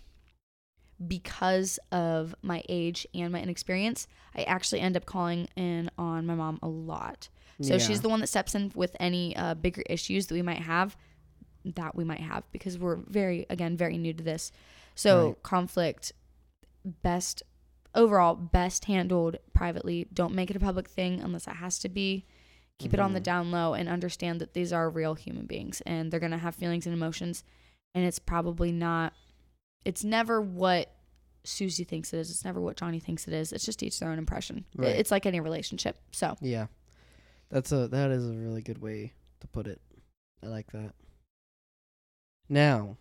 because of my age and my inexperience, I actually end up calling in on my mom a lot. So Yeah. she's the one that steps in with any uh, bigger issues that we might have, that we might have, because we're very, again, very new to this. So Right. conflict, best overall, best handled privately. Don't make it a public thing unless it has to be. Keep it on the mm-hmm. down low and understand that these are real human beings and they're gonna have feelings and emotions, and it's probably not. It's never what Susie thinks it is. It's never what Johnny thinks it is. It's just each their own impression. Right. It's like any relationship. So Yeah. That's a that is a really good way to put it. I like that. Now,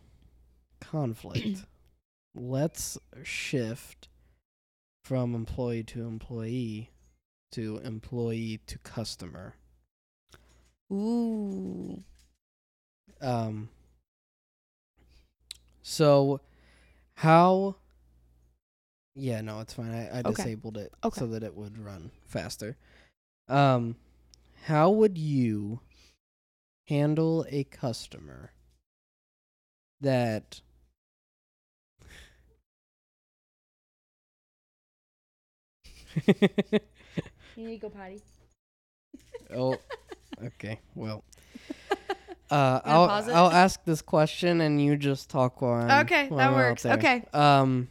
conflict. <clears throat> Let's shift from employee to employee to employee to customer. ooh, Um so how Yeah, no, it's fine. I, I Okay. disabled it Okay. so that it would run faster. Um how would you handle a customer that you need to go potty. oh <laughs> okay well <laughs> uh I'll? I'll ask this question and you just talk while I'm, Okay, while that I'm out works. there. Okay. um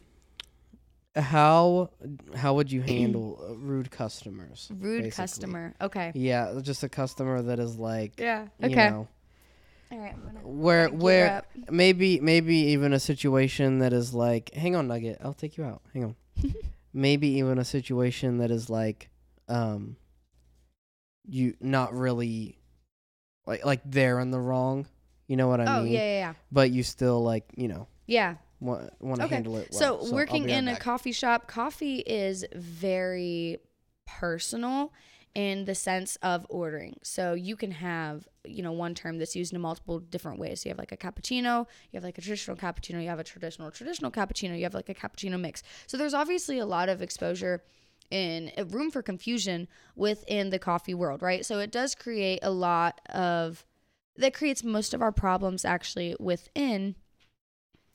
how how would you handle <clears throat> uh, rude customers Rude basically? customer. Okay. yeah just a customer that is like Yeah. you Okay. know All right. Where where maybe maybe even a situation that is like hang on nugget i'll take you out hang on <laughs> maybe even a situation that is like um you not really like like they're in the wrong you know what i oh mean yeah, yeah, yeah. but you still like you know Yeah. want want to Okay. handle it well. So, I'll working right in a coffee shop, coffee is very personal in the sense of ordering. So you can have, you know, one term that's used in multiple different ways. You have like a cappuccino, you have like a traditional cappuccino, you have a traditional traditional cappuccino, you have like a cappuccino mix. So there's obviously a lot of exposure in a room for confusion within the coffee world, right? So it does create a lot of that creates most of our problems actually within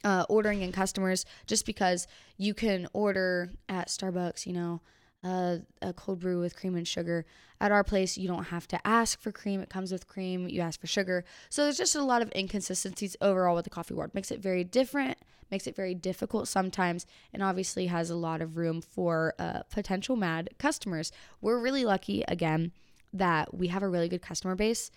uh, ordering and customers just because you can order at Starbucks, you know, uh, a cold brew with cream and sugar. At our place, you don't have to ask for cream. It comes with cream. You ask for sugar. So there's just a lot of inconsistencies overall with the coffee world. Makes it very different, makes it very difficult sometimes, and obviously has a lot of room for uh, potential mad customers. We're really lucky, again, that we have a really good customer base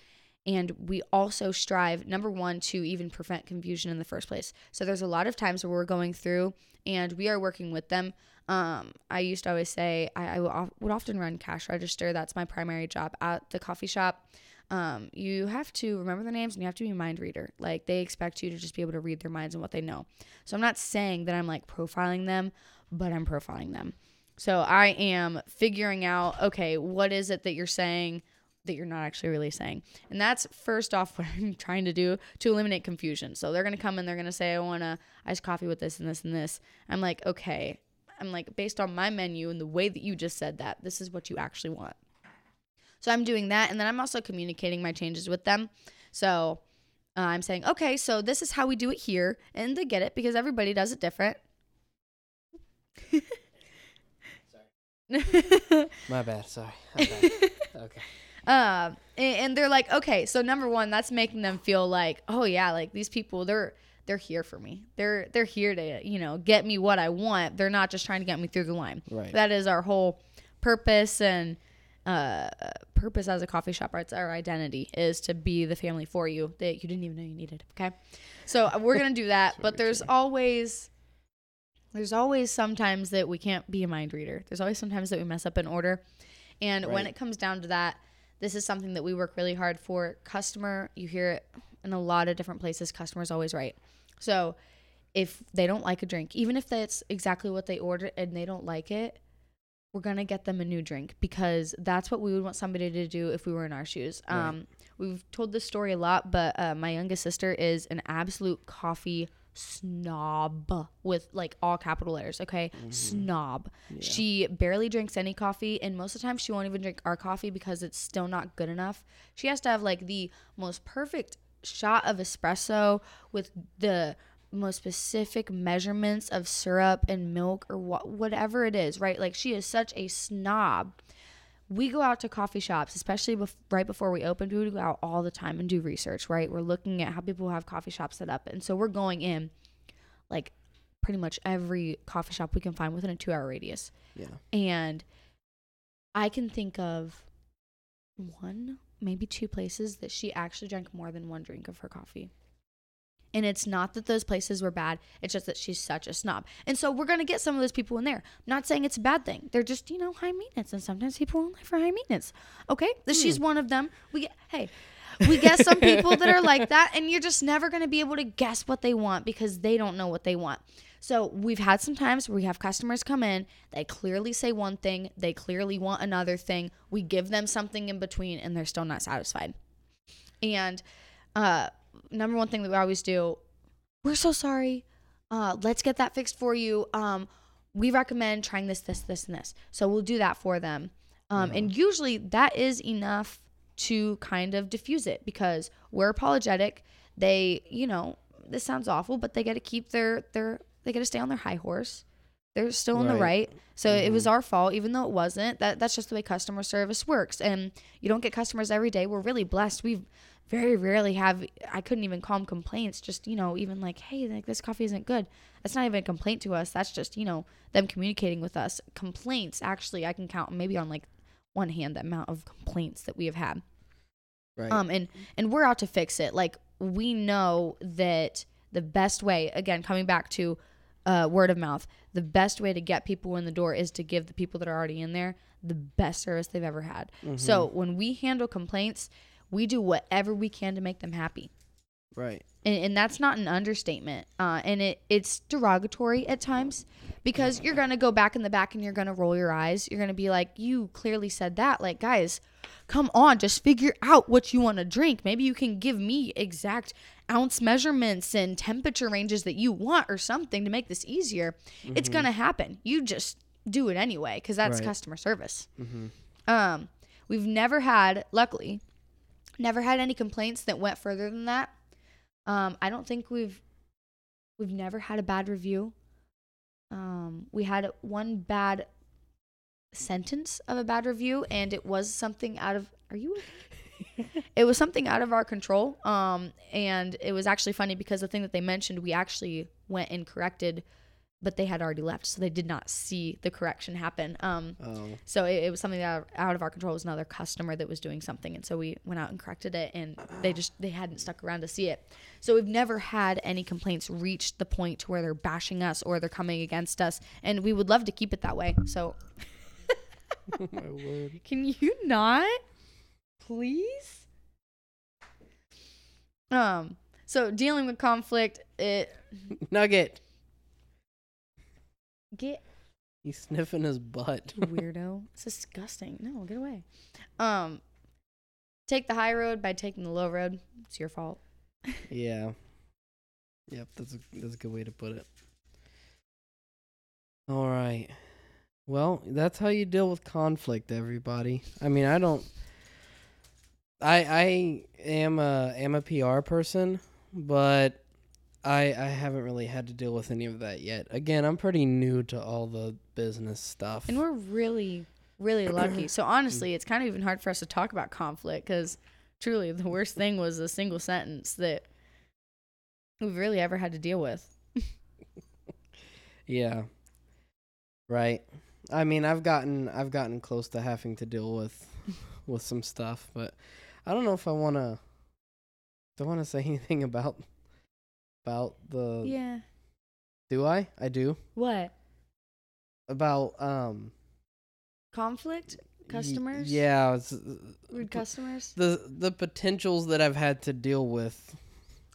and we also strive number one to even prevent confusion in the first place so there's a lot of times where we're going through and we are working with them um, i used to always say I, I would often run cash register that's my primary job at the coffee shop um, you have to remember the names and you have to be a mind reader like they expect you to just be able to read their minds and what they know so i'm not saying that i'm like profiling them but i'm profiling them so i am figuring out okay what is it that you're saying that you're not actually really saying. And that's first off <laughs> what I'm trying to do to eliminate confusion. So they're to come and they're to say, I want a iced coffee with this and this and this. I'm like, okay. I'm like, based on my menu and the way that you just said that, this is what you actually want. So I'm doing that. And then I'm also communicating my changes with them. So uh, I'm saying, okay, so this is how we do it here. And they get it because everybody does it different. sorry. <laughs> My bad. Sorry. My bad. <laughs> okay. Um, and, and they're like, okay, so number one, that's making them feel like, oh yeah, like these people, they're they're here for me. They're they're here to you know get me what I want. They're not just trying to get me through the line. Right. That is our whole purpose and uh, purpose as a coffee shop. It's our identity is to be the family for you that you didn't even know you needed. Okay, so uh, we're gonna do that, <laughs> but there's always there's always sometimes that we can't be a mind reader. There's always sometimes that we mess up an order, and when it comes down to that, this is something that we work really hard for. Customer, you hear it in a lot of different places. Customer's always right. So if they don't like a drink, even if that's exactly what they ordered and they don't like it, we're gonna get them a new drink because that's what we would want somebody to do if we were in our shoes. Right. Um, we've told this story a lot, but uh, my youngest sister is an absolute coffee snob with like all capital letters. Okay, snob. She barely drinks any coffee, and most of the time she won't even drink our coffee because it's still not good enough. She has to have like the most perfect shot of espresso with the most specific measurements of syrup and milk or what whatever it is, right? Like she is such a snob. We go out to coffee shops, especially bef- right before we open. We would go out all the time and do research, right? We're looking at how people have coffee shops set up, and so we're going in like pretty much every coffee shop we can find within a two-hour radius. Yeah. And I can think of one, maybe two places that she actually drank more than one drink of her coffee. And it's not that those places were bad. It's just that she's such a snob. And so we're going to get some of those people in there. I'm not saying it's a bad thing. They're just, you know, high maintenance. And sometimes people won't like for high maintenance. Okay? That hmm. She's one of them. We get, hey, we get some people that are like <laughs> that. And you're just never going to be able to guess what they want because they don't know what they want. So we've had some times where we have customers come in, they clearly say one thing, they clearly want another thing. We give them something in between and they're still not satisfied. And uh number one thing that we always do, we're so sorry. Uh let's get that fixed for you. Um we recommend trying this this this and this. So we'll do that for them. Um and usually that is enough to kind of diffuse it because we're apologetic. They, you know, this sounds awful, but they got to keep their their they got to stay on their high horse. They're still in the Right. right. So it was our fault, even though it wasn't. That that's just the way customer service works. And you don't get customers every day. We're really blessed. We very rarely have. I couldn't even call them complaints. Just you know, even like, hey, like this coffee isn't good. That's not even a complaint to us. That's just you know them communicating with us. Complaints, actually, I can count maybe on like one hand the amount of complaints that we have had. Right. Um, and and we're out to fix it. Like we know that the best way, again, coming back to uh, word of mouth, the best way to get people in the door is to give the people that are already in there the best service they've ever had. So when we handle complaints, we do whatever we can to make them happy. right. And, and that's not an understatement. Uh, and it, it's derogatory at times because you're going to go back in the back and you're going to roll your eyes. You're going to be like, you clearly said that. Like, guys, come on, just figure out what you want to drink. Maybe you can give me exact ounce measurements and temperature ranges that you want or something to make this easier. It's going to happen. You just do it anyway because that's Right. customer service. Mm-hmm. Um, we've never had, luckily, never had any complaints that went further than that. Um, I don't think we've we've never had a bad review. Um, we had one bad sentence of a bad review, and it was something out of. Are you? <laughs> it was something out of our control. Um, and it was actually funny because the thing that they mentioned, we actually went and corrected, but they had already left, so they did not see the correction happen. Um, Oh. so it, it was something that out of our control. It was another customer that was doing something, and so we went out and corrected it, and they just they hadn't stuck around to see it. So we've never had any complaints reach the point to where they're bashing us or they're coming against us, and we would love to keep it that way. So <laughs> My word. can you not, please? Um. So dealing with conflict, it Nugget. get He's sniffing his butt. weirdo. It's disgusting. No, get away. Um, take the high road by taking the low road. It's your fault. <laughs> yeah. Yep, that's a that's a good way to put it. All right. Well, that's how you deal with conflict, everybody. I mean, I don't I I am a am a PR person, but I I haven't really had to deal with any of that yet. Again, I'm pretty new to all the business stuff. And we're really, really lucky. <clears throat> So honestly, it's kind of even hard for us to talk about conflict because truly the worst thing was a single sentence that we've really ever had to deal with. <laughs> Yeah. Right. I mean, I've gotten I've gotten close to having to deal with with some stuff, but I don't know if I want to don't want to say <laughs> anything about about the Yeah. Do I? I do. What? About um Conflict? y- Customers? yeah, it's, Rude customers? the the potentials that I've had to deal with.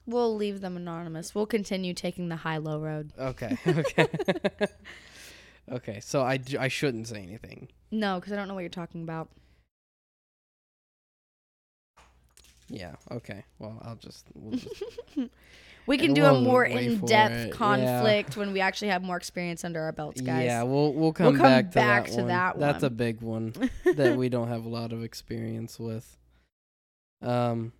We'll leave them anonymous. We'll continue taking the high low road. Okay. <laughs> Okay. <laughs> okay. So I shouldn't say anything. No, because I don't know what you're talking about. Yeah. Okay. Well, I'll just we'll just <laughs> We can do a we'll more in depth it, yeah. conflict when we actually have more experience under our belts, guys. Yeah, we'll we'll come, come back to that to one. that That's a big one <laughs> that we don't have a lot of experience with. Um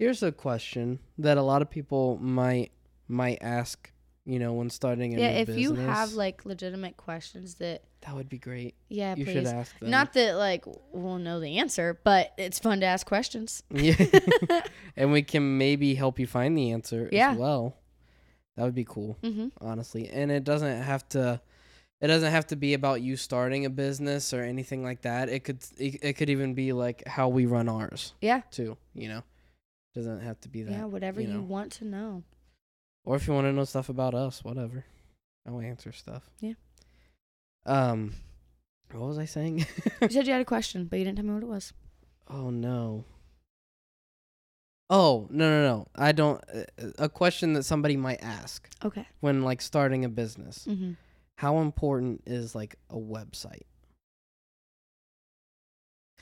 here's a question that a lot of people might might ask, you know, when starting a yeah, if you have like legitimate questions that, that would be great. yeah, you please. should ask them. Not that like we'll know the answer, but it's fun to ask questions. <laughs> yeah. <laughs> and we can maybe help you find the answer Yeah. as well. That would be cool. hmm honestly and it doesn't have to it doesn't have to be about you starting a business or anything like that it could it, it could even be like how we run ours Yeah. too you know doesn't have to be that Yeah, whatever you you, want to know. Or if you want to know stuff about us whatever i'll answer stuff Yeah. um what was i saying You said you had a <laughs> question, but you didn't tell me what it was. oh no oh no no no i don't uh, a question that somebody might ask Okay. when like starting a business Mm-hmm. how important is like a website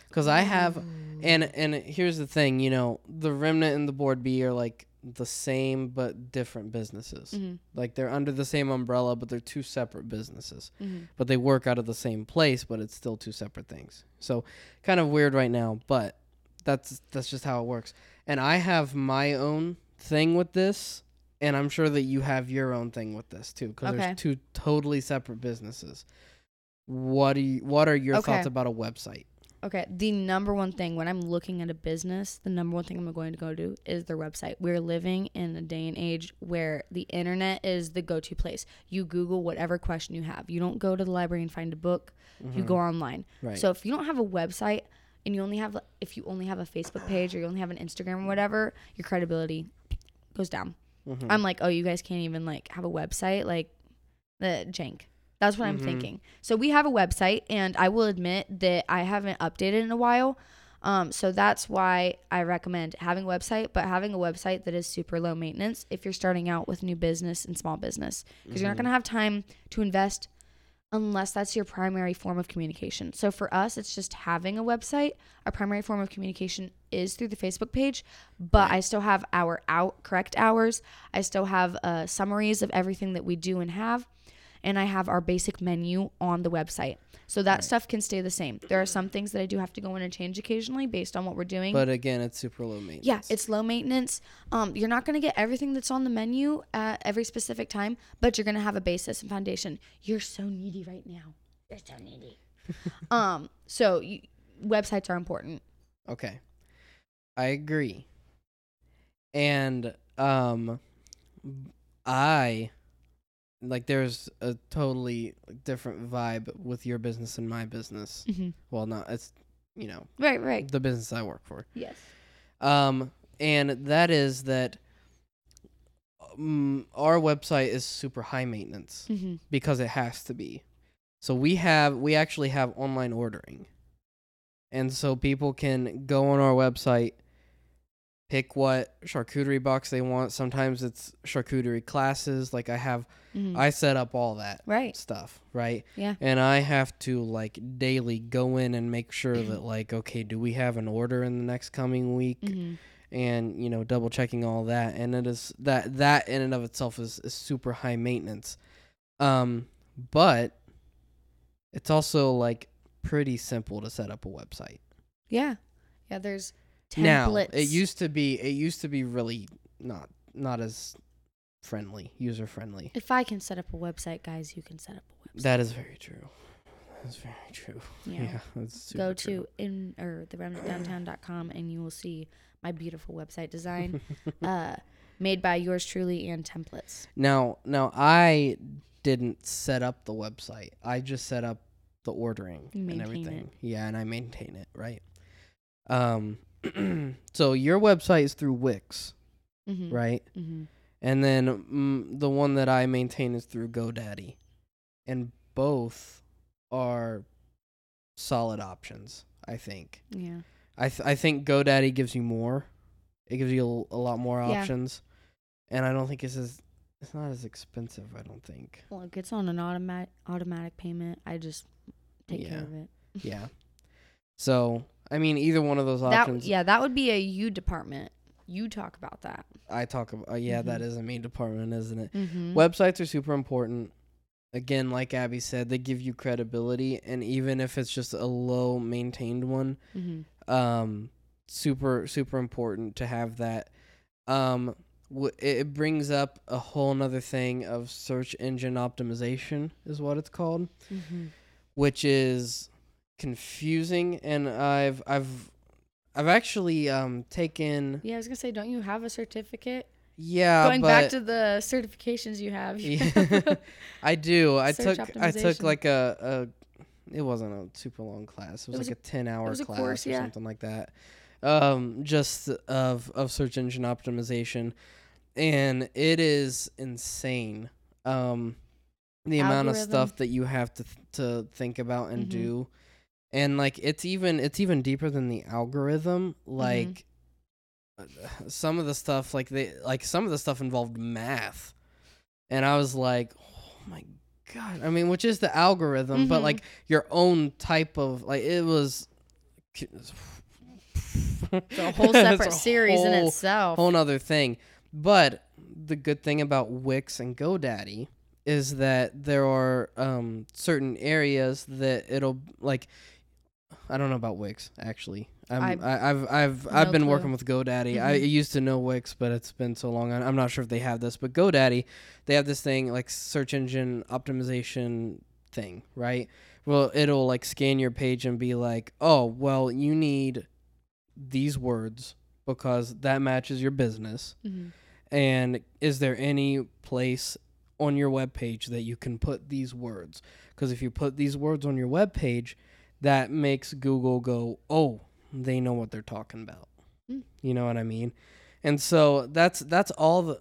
because i have and and here's the thing you know the remnant and the board b are like the same but different businesses. Hmm like they're under the same umbrella but they're two separate businesses. Hmm but they work out of the same place but it's still two separate things. So kind of weird right now but that's that's just how it works. And i have my own thing with this and i'm sure that you have your own thing with this too because Okay. there's two totally separate businesses. What do you what are your Okay. thoughts about a website Okay, the number one thing when I'm looking at a business, the number one thing I'm going to go do is their website. We're living in a day and age where the internet is the go to place. You Google whatever question you have. You don't go to the library and find a book, you go online. Mm-hmm. right So if you don't have a website and you only have if you only have a Facebook page or you only have an Instagram or whatever, your credibility goes down. Mhm. I'm like, "Oh, you guys can't even like have a website like the jank." That's what I'm Mhm. thinking. So we have a website and I will admit that I haven't updated in a while. Um, so that's why I recommend having a website, but having a website that is super low maintenance if you're starting out with new business and small business because you're not Mhm. going to have time to invest unless that's your primary form of communication. So for us, it's just having a website. Our primary form of communication is through the Facebook page, but I still have our out correct hours. I still have uh, summaries of everything that we do and have, and I have our basic menu on the website. So that stuff can stay the same. There are some things that I do have to go in and change occasionally based on what we're doing. but again it's super low maintenance Yeah, it's low maintenance. Um, you're not going to get everything that's on the menu at every specific time, but you're going to have a basis and foundation. You're so needy right now. You're so needy. <laughs> <laughs> um, so you, websites are important. Okay. I agree. And um I like there's a totally different vibe with your business and my business. Mm-hmm. Well, not it's you know, Right, right. the business I work for. Yes. Um and that is that um, our website is super high maintenance Mm-hmm. because it has to be. So we have we actually have online ordering. And so people can go on our website, pick what charcuterie box they want. Sometimes it's charcuterie classes. Like I have Mm-hmm. I set up all that right. stuff, right? Yeah. And I have to like daily go in and make sure that <clears throat> like okay, do we have an order in the next coming week? Mm-hmm. and you know double checking all that and it is that that in and of itself is, is super high maintenance um but it's also like pretty simple to set up a website Yeah. Yeah. There's templates. now it used to be it used to be really not not as friendly user friendly If I can set up a website, guys, you can set up a website. that is very true that's very true Yeah. <laughs> yeah, that's Go true. to in or the remnantdowntown.com and you will see my beautiful website design, <laughs> uh, made by yours truly and templates. Now, now I didn't set up the website. I just set up the ordering and everything. it. Yeah, and I maintain it, right? Um <clears throat> so your website is through Wix, Mm-hmm. right? Mm-hmm. And then mm, the one that I maintain is through GoDaddy. And both are solid options, I think. Yeah. I th- I think GoDaddy gives you more. It gives you a, a lot more Yeah. options. And I don't think it's as it's not as expensive, I don't think. Look, it's on an automatic automatic payment. I just take care of it. Yeah. So, I mean either one of those That options yeah, that would be a you department. You talk about that. I talk about uh, yeah, that Mhm. is a main department, isn't it? Mm-hmm. Websites are super important. Again, like Abby said, they give you credibility, and even if it's just a low maintained one, mm-hmm. um, super super important to have that. Um, w- it it brings up a whole nother thing of search engine optimization, is what it's called, Mm-hmm. which is confusing, and I've I've I've actually um taken Yeah, I was gonna say, don't you have a certificate? yeah, Going but back to the certifications you have. <laughs> Yeah. I do. I Search took I took like a, a it wasn't a super long class. It was, was like a, 10 hour class course, or yeah. something like that. Um just of of search engine optimization and it is insane. Um the amount of stuff that you have to th- to think about and Mhm. do. And like it's even it's even deeper than the algorithm Mm-hmm. like uh, some of the stuff like they like some of the stuff involved math and i was like oh my god i mean which is the algorithm but Mhm. like your own type of like it was It's a <laughs> whole separate a series in whole- itself. whole other thing but the good thing about wix and godaddy is that there are um certain areas that it'll like I don't know about Wix actually. I'm, I- I, I've I've no I've been clue. working with GoDaddy. I Mhm. used to know Wix, but it's been so long. I- I'm not sure if they have this, but GoDaddy, they have this thing like search engine optimization thing, right? Well, it'll like scan your page and be like, "Oh, well, you need these words because that matches your business." Mhm. And is there any place on your web page that you can put these words? Because if you put these words on your web page, that makes Google go, "Oh, they know what they're talking about." Mm. You know what I mean? And so that's that's all the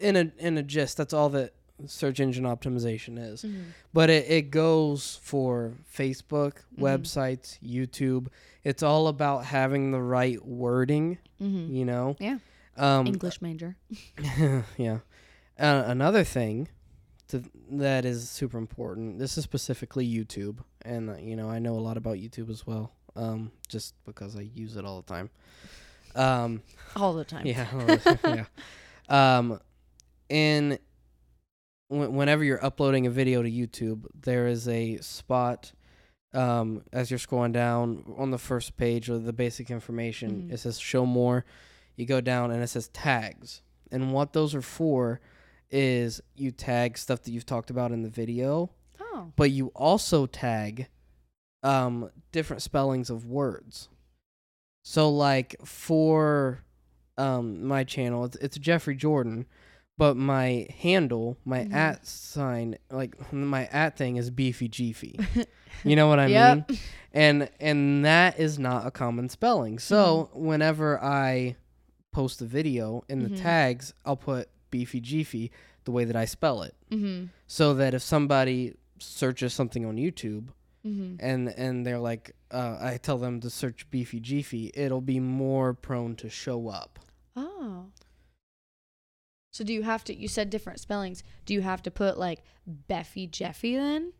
in a in a gist. That's all that search engine optimization is. Mhm. But it, it goes for Facebook, Mhm. websites, YouTube. It's all about having the right wording. Mhm. You know. Yeah. Um, English major. <laughs> yeah. Uh, another thing to, that is super important. This is specifically YouTube, and uh, you know I know a lot about YouTube as well, um, just because I use it all the time. Um, All the time. yeah, yeah. <laughs> Um, and wh- whenever you're uploading a video to YouTube, there is a spot. Um, as you're scrolling down on the first page of the basic information, Mhm. it says show more. You go down and it says tags. And what those are for is you tag stuff that you've talked about in the video, Oh. but you also tag um, different spellings of words. So, like for um, my channel, it's, it's Jeffrey Jordan, but my handle, my Mhm. at sign, like <laughs> my at thing is Beefy Jeefy. <laughs> you know what I Yep. mean? And and that is not a common spelling. So Mm-hmm. whenever I post a video in the Mhm. tags, I'll put Beefy Jeefy the way that I spell it, Mhm. so that if somebody searches something on YouTube Mhm. and and they're like, uh, I tell them to search Beefy Jeefy, it'll be more prone to show up. Oh. So do you have to? You said different spellings. Do you have to put like Beffy Jeffy then?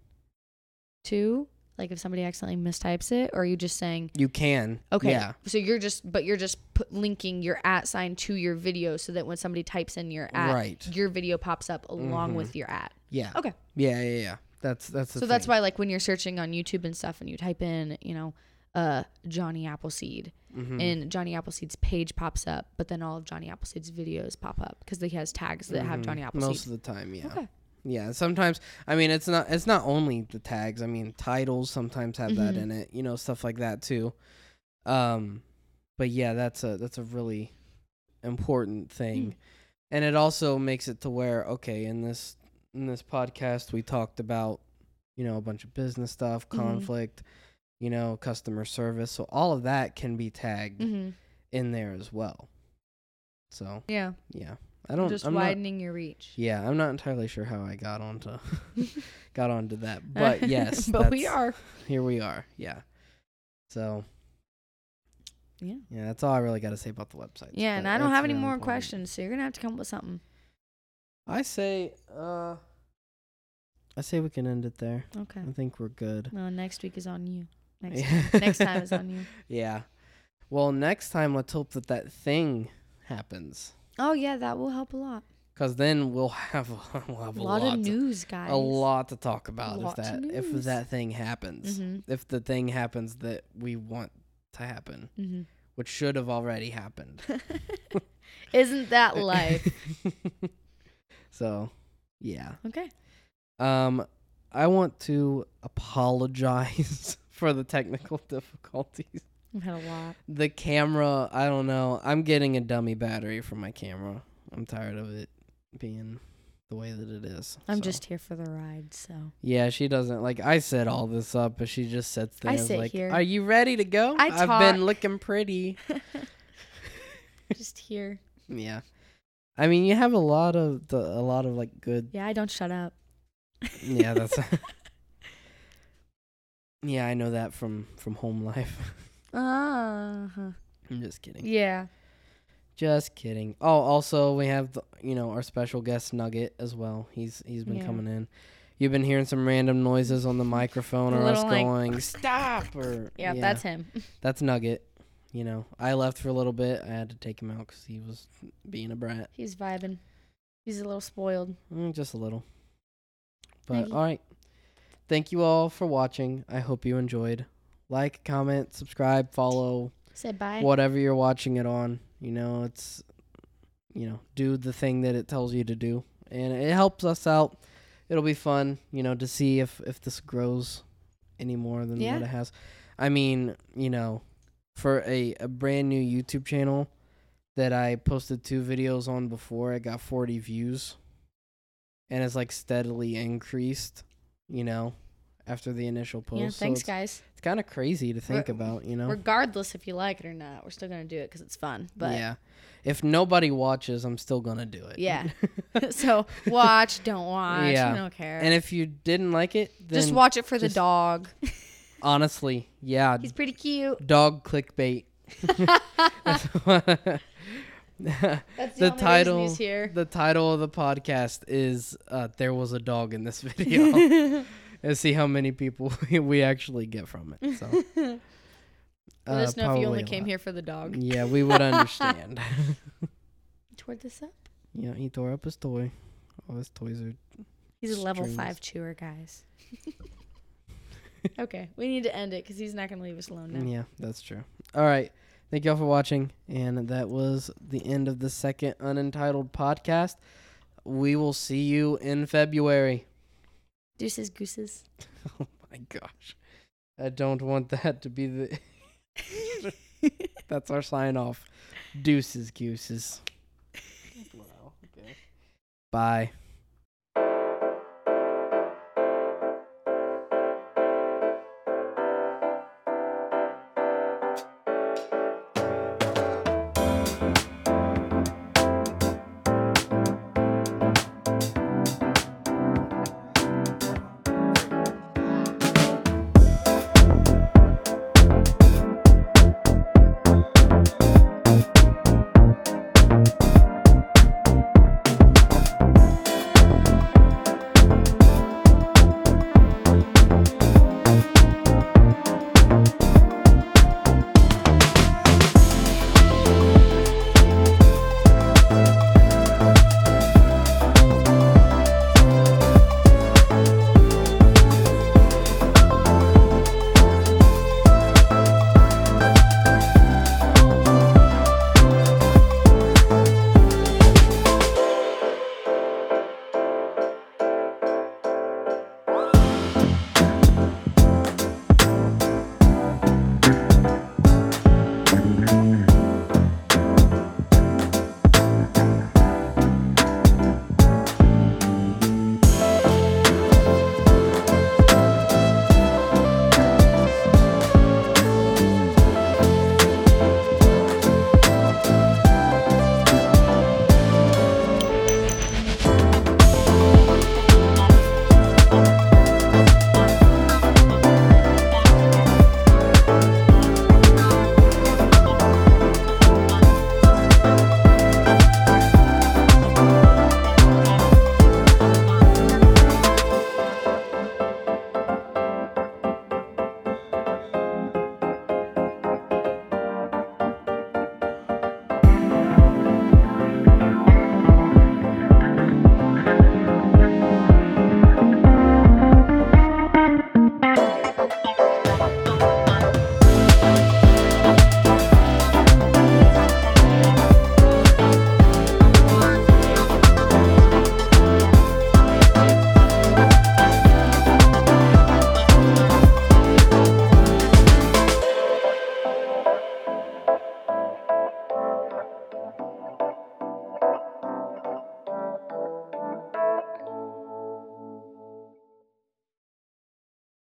Too? Like if somebody accidentally mistypes it, or are you just saying You can, okay? yeah, So you're just, but you're just put, linking your at sign to your video, so that when somebody types in your at, Right. your video pops up along Mhm. with your at. yeah, Okay. yeah, yeah, yeah. That's that's so that's why, like, when you're searching on YouTube and stuff, and you type in, you know, uh, Johnny Appleseed, Mhm. and Johnny Appleseed's page pops up, but then all of Johnny Appleseed's videos pop up because he has tags that have Mhm. Johnny Appleseed. most of the time, yeah. Okay. Yeah, sometimes I mean it's not it's not only the tags. I mean titles sometimes have that Mhm. in it, you know, stuff like that too. Um but yeah, that's a that's a really important thing. Mm. And it also makes it to where okay, in this in this podcast we talked about, you know, a bunch of business stuff, Mhm. conflict, you know, customer service. So all of that can be tagged Mm-hmm. in there as well. So Yeah. yeah, I don't. Just I'm not, widening your reach. yeah, I'm not entirely sure how I got onto <laughs> <laughs> got onto that, <laughs> but yes, but we are. here we are. Yeah. So Yeah. yeah, that's all I really got to say about the website. Yeah, and I don't have any more questions, so you're gonna have to come up with something. I say, uh, I say we can end it there. Okay. I think we're good. Well, next week is on you. Next Yeah. next time is on you. Yeah. Well, next time let's hope that that thing happens, Oh yeah, that will help a lot. cause then we'll have <laughs> we'll have A a, lot, lot of to- news, guys. a lot to talk about if that if that thing happens. Mhm. If the thing happens that we want to happen, Mhm. which should have already happened. <laughs> Isn't that <laughs> life? so, yeah. Okay. Um, I want to apologize for the technical difficulties. We've had a lot. The camera, I don't know. I'm getting a dummy battery for my camera. I'm tired of it being the way that it is. I'm so. just here for the ride, so Yeah, she doesn't like I set all this up, but she just sits there I sit like, here. "Are you ready to go? I have been looking pretty." <laughs> <laughs> just here. yeah. I mean, you have a lot of the a lot of like good Yeah, I don't shut up. Yeah, that's <laughs> Yeah, I know that from from home life. Uh huh. I'm just kidding. Yeah. Just kidding. Oh, also we have the, you know our special guest Nugget as well. He's he's been Yeah. coming in. You've been hearing some random noises on the microphone or us like, going <laughs> stop or Yeah, that's him. <laughs> that's Nugget. You know, I left for a little bit. I had to take him out because he was being a brat, He's vibing. He's a little spoiled. Mm, just a little. But all right, thank you all for watching. I hope you enjoyed. Like, comment, subscribe, follow. Say bye. whatever you're watching it on. You know, it's you know, do the thing that it tells you to do, and it helps us out. It'll be fun, you know, to see if if this grows any more than Yeah. what it has. I mean, you know, for a a brand new YouTube channel that I posted two videos on before, I got 40 views, and it's like steadily increased. You know, after the initial post. yeah, So thanks, it's, guys. It's kind of crazy to think about. You know, Regardless if you like it or not, we're still gonna do it because it's fun. But yeah. If nobody watches, I'm still gonna do it. Yeah. <laughs> <laughs> so watch, don't watch. Yeah. I don't care. and if you didn't like it, then just watch it for just- the dog. <laughs> Honestly, yeah, He's pretty cute. dog clickbait. That's The the, title- the title of the podcast is uh, "There Was a Dog in This Video," and see how many people <laughs> we actually get from it. So, <laughs> Let uh, us know if you only came here for the dog. Yeah, we would understand. he <laughs> tore this up. yeah, he tore up his toy. All his toys are. He's a level five chewer, guys. okay, we need to end it because he's not gonna leave us alone now. Yeah, that's true. All right. Thank y'all for watching. And that was the end of the second unentitled podcast. We will see you in February. Deuces, gooses. <laughs> Oh my gosh. I don't want that to be the. <laughs> That's our sign off. Deuces, gooses. <laughs> Wow. Okay. Bye.